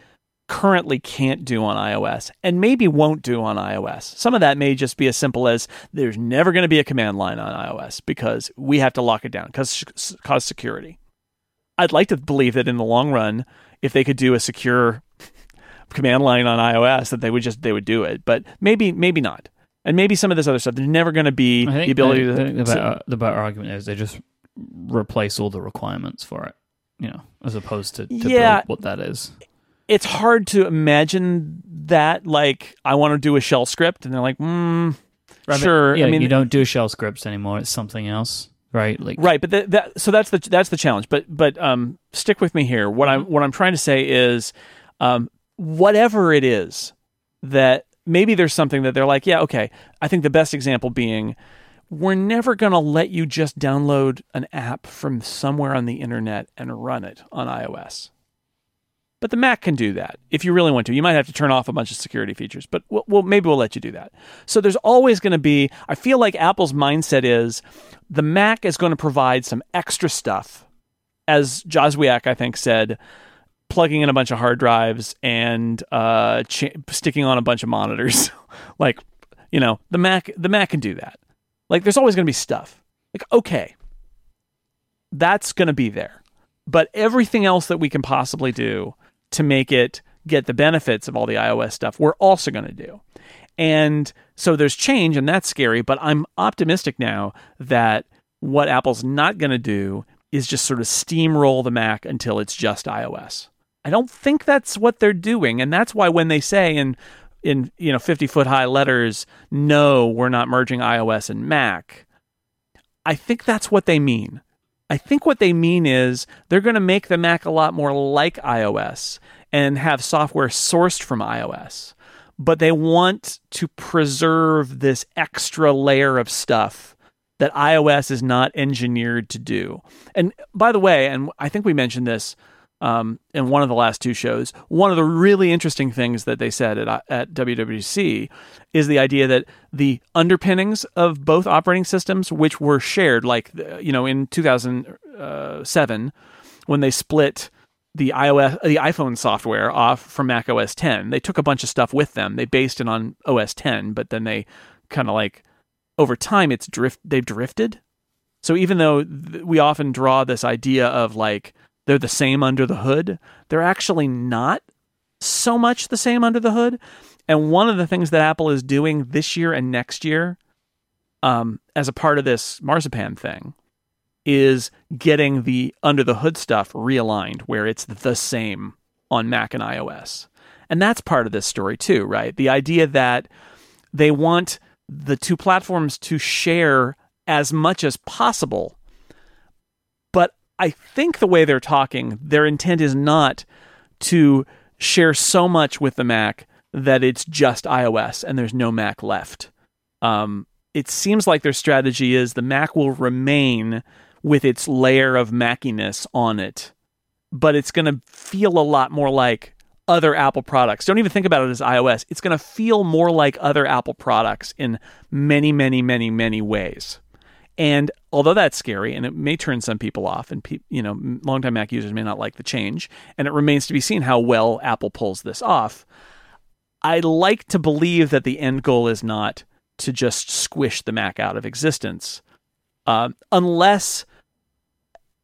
currently can't do on iOS and maybe won't do on iOS. Some of that may just be as simple as there's never going to be a command line on iOS because we have to lock it down because cause security. I'd like to believe that in the long run, if they could do a secure command line on iOS, that they would just they would do it. But maybe maybe not. And maybe some of this other stuff. There's never going to be the ability the, to, the, better, the better argument is they just replace all the requirements for it, you know, as opposed to, to Yeah. what that is. it's hard to imagine that like I want to do a shell script and they're like, mm, but, sure. yeah, I mean, you don't do shell scripts anymore. It's something else, right? Like, right, but that, that so that's the that's the challenge. But but um, stick with me here. What I'm what I'm trying to say is, um, whatever it is that maybe there's something that they're like, yeah, okay. I think the best example being. We're never going to let you just download an app from somewhere on the internet and run it on iOS. But the Mac can do that if you really want to. You might have to turn off a bunch of security features, but we'll, we'll, maybe we'll let you do that. So there's always going to be, I feel like Apple's mindset is the Mac is going to provide some extra stuff. As Joswiak, I think, said, plugging in a bunch of hard drives and uh, ch- sticking on a bunch of monitors. like, you know, the Mac, the Mac can do that. Like, there's always going to be stuff. Like, okay, that's going to be there. But everything else that we can possibly do to make it get the benefits of all the iOS stuff, we're also going to do. And so there's change, and that's scary. But I'm optimistic now that what Apple's not going to do is just sort of steamroll the Mac until it's just iOS. I don't think that's what they're doing, and that's why when they say in in you know 50 foot high letters, no, we're not merging iOS and Mac. I think that's what they mean. I think what they mean is they're going to make the Mac a lot more like iOS and have software sourced from iOS. But they want to preserve this extra layer of stuff that iOS is not engineered to do. And by the way, and I think we mentioned this um, in one of the last two shows, one of the really interesting things that they said at, uh, at WWDC is the idea that the underpinnings of both operating systems, which were shared, like uh, you know in 2007 uh, when they split the iOS, the iPhone software off from Mac OS X, they took a bunch of stuff with them. They based it on OS 10, but then they kind of like over time it's drift they've drifted. So even though th- we often draw this idea of like they're the same under the hood, they're actually not so much the same under the hood. And one of the things that Apple is doing this year and next year, um, as a part of this marzipan thing, is getting the under the hood stuff realigned where it's the same on Mac and iOS. And that's part of this story too, right? The idea that they want the two platforms to share as much as possible. I think the way they're talking, their intent is not to share so much with the Mac that it's just iOS and there's no Mac left. Um, it seems like their strategy is the Mac will remain with its layer of Mackiness on it, but it's going to feel a lot more like other Apple products. Don't even think about it as iOS. It's going to feel more like other Apple products in many, many, many, many ways. And although that's scary and it may turn some people off, and pe- you know, longtime Mac users may not like the change, and it remains to be seen how well Apple pulls this off. I like to believe that the end goal is not to just squish the Mac out of existence, uh, unless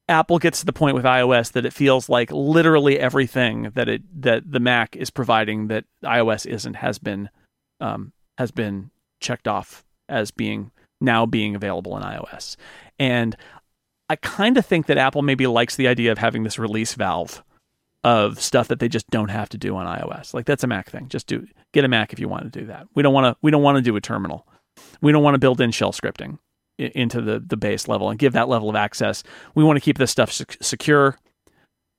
Apple gets to the point with iOS that it feels like literally everything that it that the Mac is providing that iOS isn't has been um, has been checked off as being now being available in iOS. And I kind of think that Apple maybe likes the idea of having this release valve of stuff that they just don't have to do on iOS. Like that's a Mac thing. Just do get a Mac if you want to do that. We don't want to we don't want to do a terminal. We don't want to build in shell scripting into the the base level and give that level of access. We want to keep this stuff sec- secure.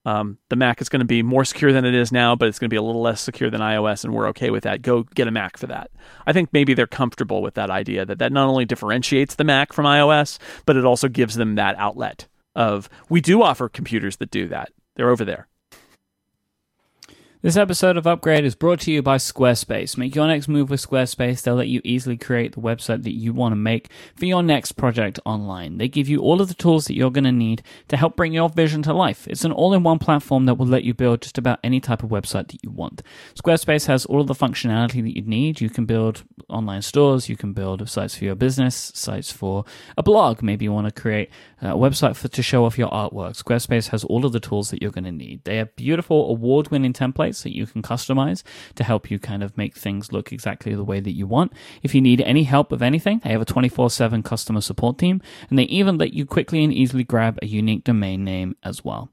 Um, the Mac is going to be more secure than it is now, but it's going to be a little less secure than iOS, and we're okay with that. Go get a Mac for that. I think maybe they're comfortable with that idea that that not only differentiates the Mac from iOS, but it also gives them that outlet of we do offer computers that do that. They're over there. This episode of Upgrade is brought to you by Squarespace. Make your next move with Squarespace. They'll let you easily create the website that you want to make for your next project online. They give you all of the tools that you're going to need to help bring your vision to life. It's an all in one platform that will let you build just about any type of website that you want. Squarespace has all of the functionality that you need. You can build online stores, you can build sites for your business, sites for a blog. Maybe you want to create a website for, to show off your artwork. Squarespace has all of the tools that you're going to need. They have beautiful award winning templates that you can customize to help you kind of make things look exactly the way that you want. If you need any help with anything, they have a 24 7 customer support team, and they even let you quickly and easily grab a unique domain name as well.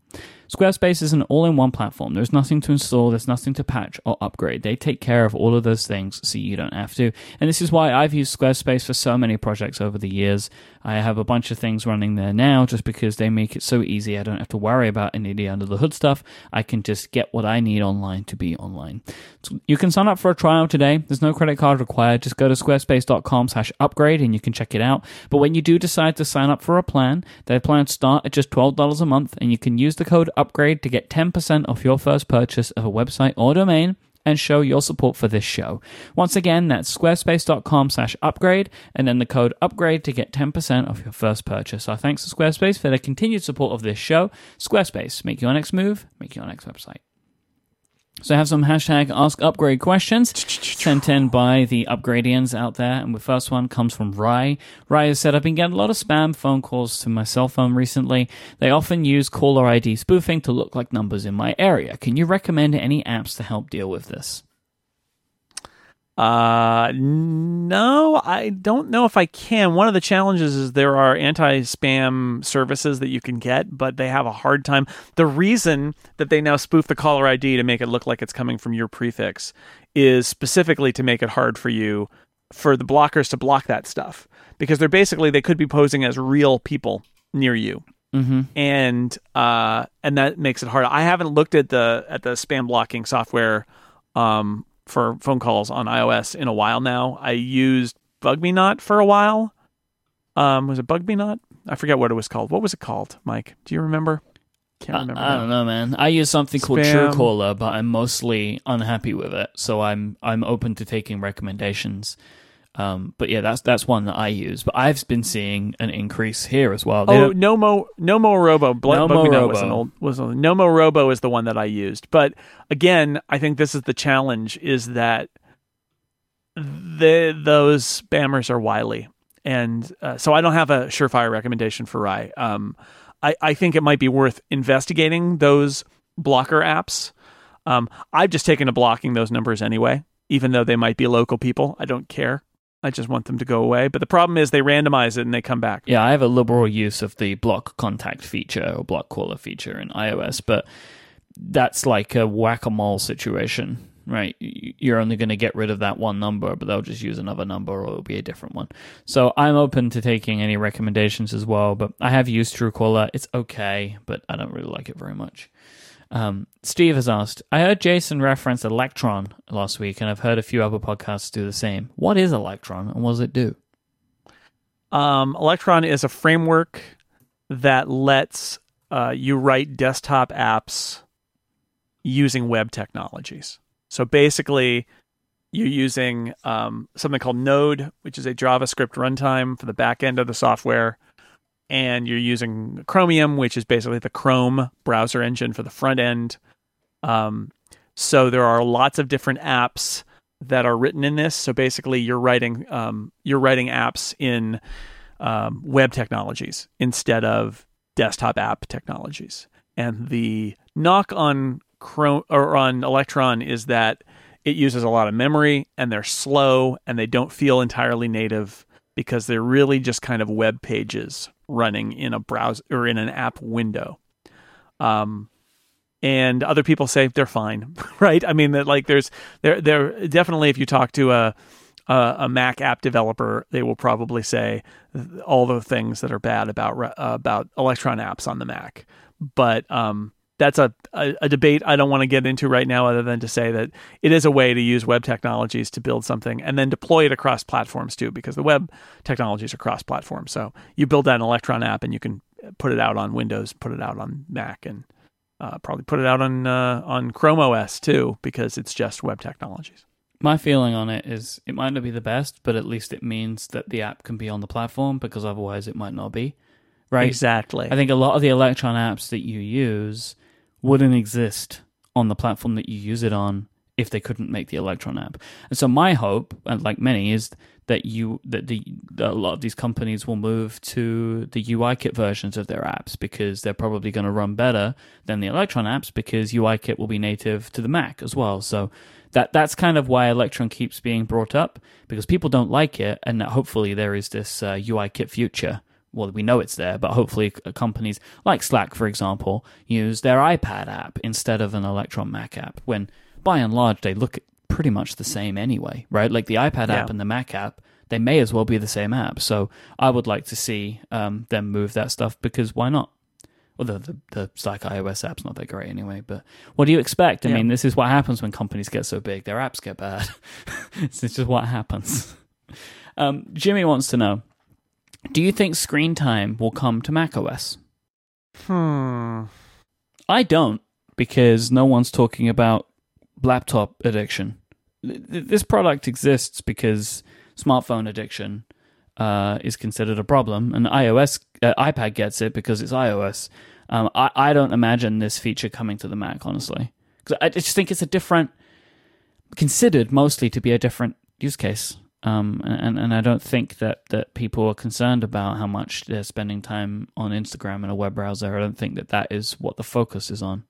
Squarespace is an all in one platform. There's nothing to install, there's nothing to patch or upgrade. They take care of all of those things so you don't have to. And this is why I've used Squarespace for so many projects over the years. I have a bunch of things running there now just because they make it so easy. I don't have to worry about any of the under the hood stuff. I can just get what I need online to be online. So you can sign up for a trial today. There's no credit card required. Just go to squarespace.com slash upgrade and you can check it out. But when you do decide to sign up for a plan, their plans start at just $12 a month and you can use the code upgrade to get 10% off your first purchase of a website or domain and show your support for this show. Once again, that's squarespace.com slash upgrade and then the code upgrade to get 10% off your first purchase. Our thanks to Squarespace for their continued support of this show. Squarespace, make your next move, make your next website. So I have some hashtag ask upgrade questions sent in by the upgradians out there. And the first one comes from Rye. Rye has said, I've been getting a lot of spam phone calls to my cell phone recently. They often use caller ID spoofing to look like numbers in my area. Can you recommend any apps to help deal with this? Uh, no, I don't know if I can. One of the challenges is there are anti spam services that you can get, but they have a hard time. The reason that they now spoof the caller ID to make it look like it's coming from your prefix is specifically to make it hard for you, for the blockers to block that stuff. Because they're basically, they could be posing as real people near you. Mm-hmm. And uh, and that makes it hard. I haven't looked at the at the spam blocking software um, for phone calls on iOS in a while now. I used Bug Me Not for a while. Um, was it Bug Me Not? I forget what it was called. What was it called, Mike? Do you remember? Can't remember. I, I don't know, man. I use something Spam. called Truecaller, but I'm mostly unhappy with it. So I'm I'm open to taking recommendations. Um, but yeah, that's that's one that I use. But I've been seeing an increase here as well. They oh, Nomo Nomorobo. Bl- Nomorobo was an old was a, Nomorobo is the one that I used. But again, I think this is the challenge: is that the those spammers are wily, and uh, so I don't have a surefire recommendation for Rye. Um, I, I think it might be worth investigating those blocker apps. Um, I've just taken to blocking those numbers anyway, even though they might be local people. I don't care. I just want them to go away. But the problem is they randomize it and they come back. Yeah, I have a liberal use of the block contact feature or block caller feature in iOS, but that's like a whack a mole situation, right? You're only going to get rid of that one number, but they'll just use another number or it'll be a different one. So I'm open to taking any recommendations as well, but I have used Truecaller. It's okay, but I don't really like it very much. Um, Steve has asked, I heard Jason reference Electron last week, and I've heard a few other podcasts do the same. What is Electron, and what does it do? Um, Electron is a framework that lets uh, you write desktop apps using web technologies. So basically, you're using um, something called Node, which is a JavaScript runtime for the back end of the software and you're using Chromium, which is basically the Chrome browser engine for the front end. Um, so there are lots of different apps that are written in this. So basically, you're writing um, you're writing apps in um, web technologies instead of desktop app technologies. And the knock on Chrome or on Electron is that it uses a lot of memory and they're slow and they don't feel entirely native because they're really just kind of web pages running in a browser or in an app window. Um, and other people say they're fine, right? I mean, that like there's there there definitely if you talk to a, a, Mac app developer, they will probably say all the things that are bad about uh, about Electron apps on the Mac. But um, that's a, a, a, debate I don't want to get into right now, other than to say that it is a way to use web technologies to build something and then deploy it across platforms too, because the web technologies are cross platform. So you build that Electron app and you can put it out on Windows, put it out on Mac, and uh, probably put it out on uh, on Chrome OS too, because it's just web technologies. My feeling on it is it might not be the best, but at least it means that the app can be on the platform because otherwise it might not be. Right? Exactly. I think a lot of the Electron apps that you use wouldn't exist on the platform that you use it on if they couldn't make the Electron app. And so my hope, and like many, is that you that the that a lot of these companies will move to the UIKit versions of their apps because they're probably going to run better than the Electron apps because UIKit will be native to the Mac as well. So that that's kind of why Electron keeps being brought up because people don't like it, and hopefully there is this uh, UIKit future well, we know it's there, but hopefully companies like Slack, for example, use their iPad app instead of an Electron Mac app, when by and large they look pretty much the same anyway, right? Like the iPad yeah. app and the Mac app, they may as well be the same app. So I would like to see um, them move that stuff because why not? Well, the, the, the Slack iOS app's not that great anyway, but what do you expect? I yeah. mean, this is what happens when companies get so big. Their apps get bad. this is what happens. Um, Jimmy wants to know do you think screen time will come to macOS? Hmm. I don't, because no one's talking about laptop addiction. This product exists because smartphone addiction uh, is considered a problem, and iOS uh, iPad gets it because it's iOS. Um, I, I don't imagine this feature coming to the Mac, honestly, because I just think it's a different, considered mostly to be a different use case. Um, and, and I don't think that, that people are concerned about how much they're spending time on Instagram in a web browser. I don't think that that is what the focus is on.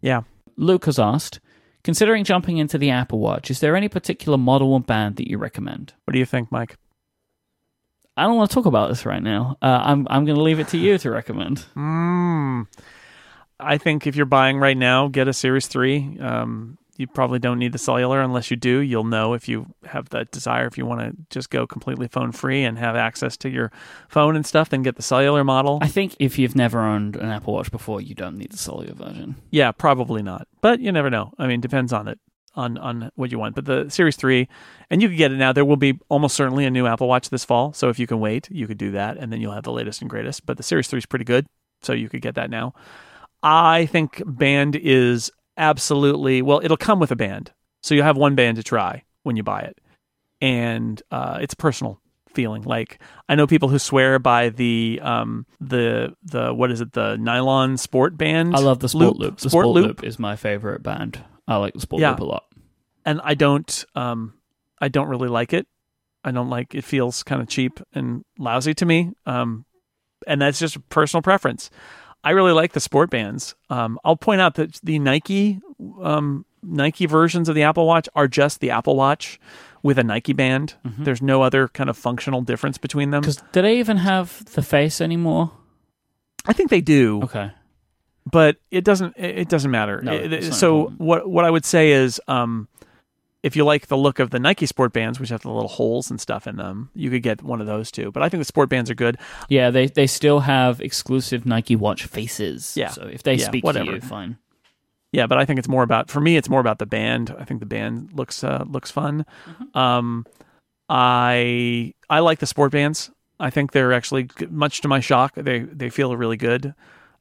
Yeah. Luke has asked, considering jumping into the Apple Watch, is there any particular model or band that you recommend? What do you think, Mike? I don't want to talk about this right now. Uh, I'm I'm going to leave it to you to recommend. Mm. I think if you're buying right now, get a Series Three. Um, you probably don't need the cellular unless you do. You'll know if you have that desire. If you want to just go completely phone free and have access to your phone and stuff, then get the cellular model. I think if you've never owned an Apple Watch before, you don't need the cellular version. Yeah, probably not. But you never know. I mean, depends on it on on what you want. But the Series 3 and you can get it now. There will be almost certainly a new Apple Watch this fall. So if you can wait, you could do that and then you'll have the latest and greatest. But the Series 3 is pretty good, so you could get that now. I think band is absolutely well it'll come with a band so you'll have one band to try when you buy it and uh, it's a personal feeling like i know people who swear by the um the the what is it the nylon sport band i love the sport loop, loop. the sport, sport loop. loop. is my favorite band i like the sport yeah. loop a lot and i don't um i don't really like it I don't like it feels kind of cheap and lousy to me. Um, and that's just a personal preference. I really like the sport bands. Um, I'll point out that the Nike um, Nike versions of the Apple Watch are just the Apple Watch with a Nike band. Mm-hmm. There's no other kind of functional difference between them. Because do they even have the face anymore? I think they do, Okay. but it doesn't. It doesn't matter. No, It- so what what I would say is, um, if you like the look of the Nike sport bands, which have the little holes and stuff in them, you could get one of those too. But I think the sport bands are good. Yeah, they they still have exclusive Nike watch faces. Yeah. So if they Yeah, speak whatever. to you, fine. Yeah, but I think it's more about for me. It's more about the band. I think the band looks uh, looks fun. Mm-hmm. Um, I I like the sport bands. I think they're actually much to my shock. They they feel really good.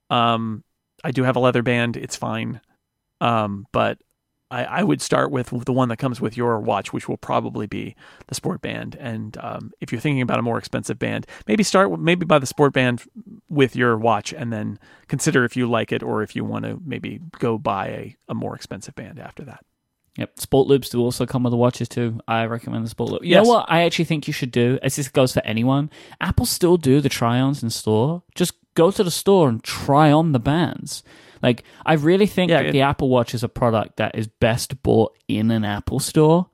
Um, I do have a leather band. It's fine. Um, but I, I would start with the one that comes with your watch, which will probably be the sport band. And um, if you're thinking about a more expensive band, maybe start maybe by the sport band with your watch, and then consider if you like it or if you want to maybe go buy a, a more expensive band after that. Yep. Sport loops do also come with the watches too. I recommend the sport loop. You Yes. know what? I actually think you should do, as this goes for anyone, Apple still do the try ons in store. Just go to the store and try on the bands. Like, I really think Yeah, that it- the Apple Watch is a product that is best bought in an Apple store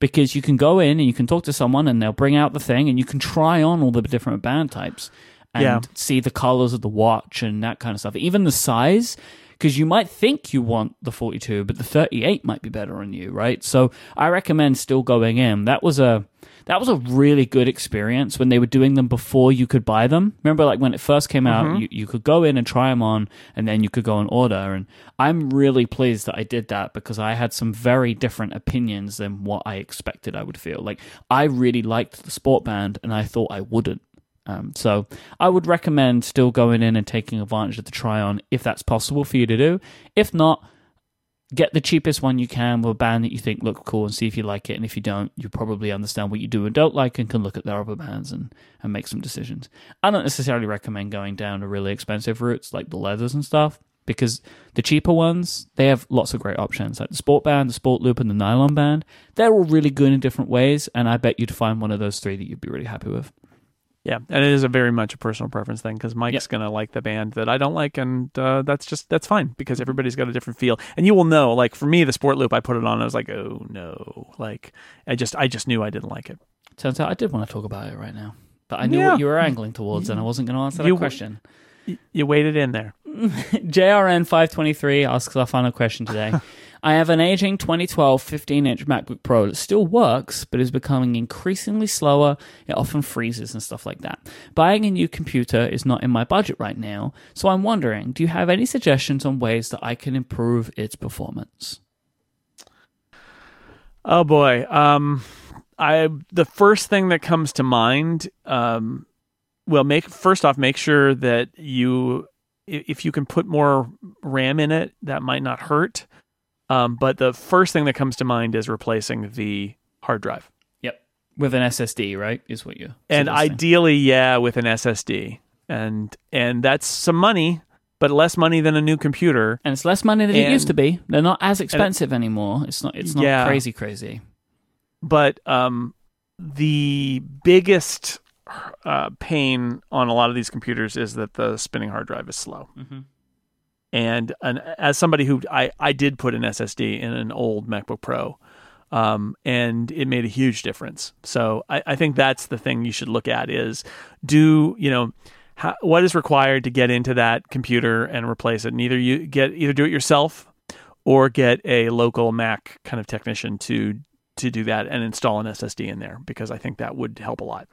because you can go in and you can talk to someone and they'll bring out the thing and you can try on all the different band types and Yeah. see the colors of the watch and that kind of stuff. Even the size, because you might think you want the 42, but the 38 might be better on you, right? So I recommend still going in. That was a that was a really good experience when they were doing them before you could buy them. Remember, like when it first came out, you, you could go in and try them on, and then you could go and order. And I'm really pleased that I did that because I had some very different opinions than what I expected I would feel. Like I really liked the sport band, and I thought I wouldn't. Um, so I would recommend still going in and taking advantage of the try on if that's possible for you to do. If not, get the cheapest one you can with a band that you think look cool and see if you like it. And if you don't, you probably understand what you do and don't like and can look at their other bands and, and make some decisions. I don't necessarily recommend going down to really expensive routes like the leathers and stuff because the cheaper ones, they have lots of great options like the sport band, the sport loop, and the nylon band. They're all really good in different ways. And I bet you'd find one of those three that you'd be really happy with. Yeah, and it is a very much a personal preference thing because Mike's Yep. gonna like the band that I don't like, and uh, that's just that's fine because everybody's got a different feel, and you will know. Like for me, the Sport Loop, I put it on, I was like, oh no, like I just I just knew I didn't like it. Turns out I did want to talk about it right now. But I knew Yeah. what you were angling towards, and I wasn't going to answer that You- question. You waited in there. JRN523 asks our final question today. I have an aging 2012 15 inch MacBook Pro that still works, but is becoming increasingly slower. It often freezes and stuff like that. Buying a new computer is not in my budget right now, so I'm wondering do you have any suggestions on ways that I can improve its performance? Oh boy. Um I the first thing that comes to mind um well make first off make sure that you if you can put more RAM in it that might not hurt. Um but the first thing that comes to mind is replacing the hard drive. Yep. With an SSD, right? Is what you're And ideally yeah with an SSD. And and that's some money but less money than a new computer. and it's less money than it used to be. They're not as expensive anymore. It's not. It's not Yeah. crazy, crazy. but um, the biggest uh, pain on a lot of these computers is that the spinning hard drive is slow. Mm-hmm. And an, as somebody who I, I did put an SSD in an old MacBook Pro, um, and it made a huge difference. So I, I think that's the thing you should look at is do you know how, what is required to get into that computer and replace it, and either you get either do it yourself or get a local Mac kind of technician to to do that and install an SSD in there because I think that would help a lot.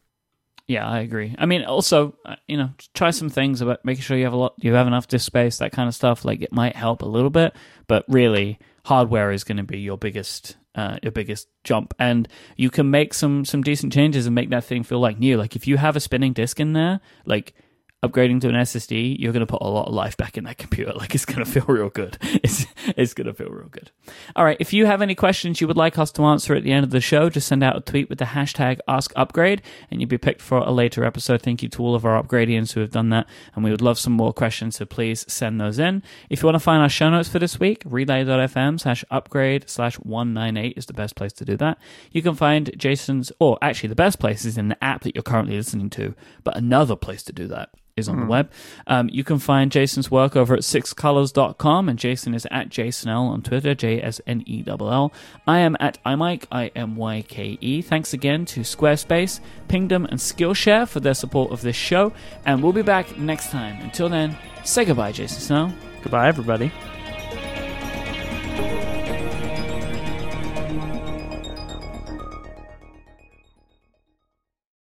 Yeah, I agree. I mean, also, uh, you know, try some things about making sure you have a lot, you have enough disk space, that kind of stuff. Like it might help a little bit, but really, hardware is going to be your biggest, uh, your biggest jump. And you can make some some decent changes and make that thing feel like new. Like if you have a spinning disk in there, like upgrading to an SSD, you're going to put a lot of life back in that computer. Like it's going to feel real good. It's it's going to feel real good. All right. If you have any questions you would like us to answer at the end of the show, just send out a tweet with the hashtag AskUpgrade, and you'll be picked for a later episode. Thank you to all of our upgradians who have done that, and we would love some more questions. So please send those in. If you want to find our show notes for this week, relay.fm slash upgrade slash one nine eight is the best place to do that. You can find Jason's, or actually the best place is in the app that you're currently listening to, but another place to do that is on the web. Um, you can find Jason's work over at sixcolors.com, and Jason is at jsnell on Twitter, J S N E L L. I am at iMyke, I M Y K E. Thanks again to Squarespace, Pingdom, and Skillshare for their support of this show, and we'll be back next time. Until then, say goodbye, Jason Snell. Goodbye, everybody.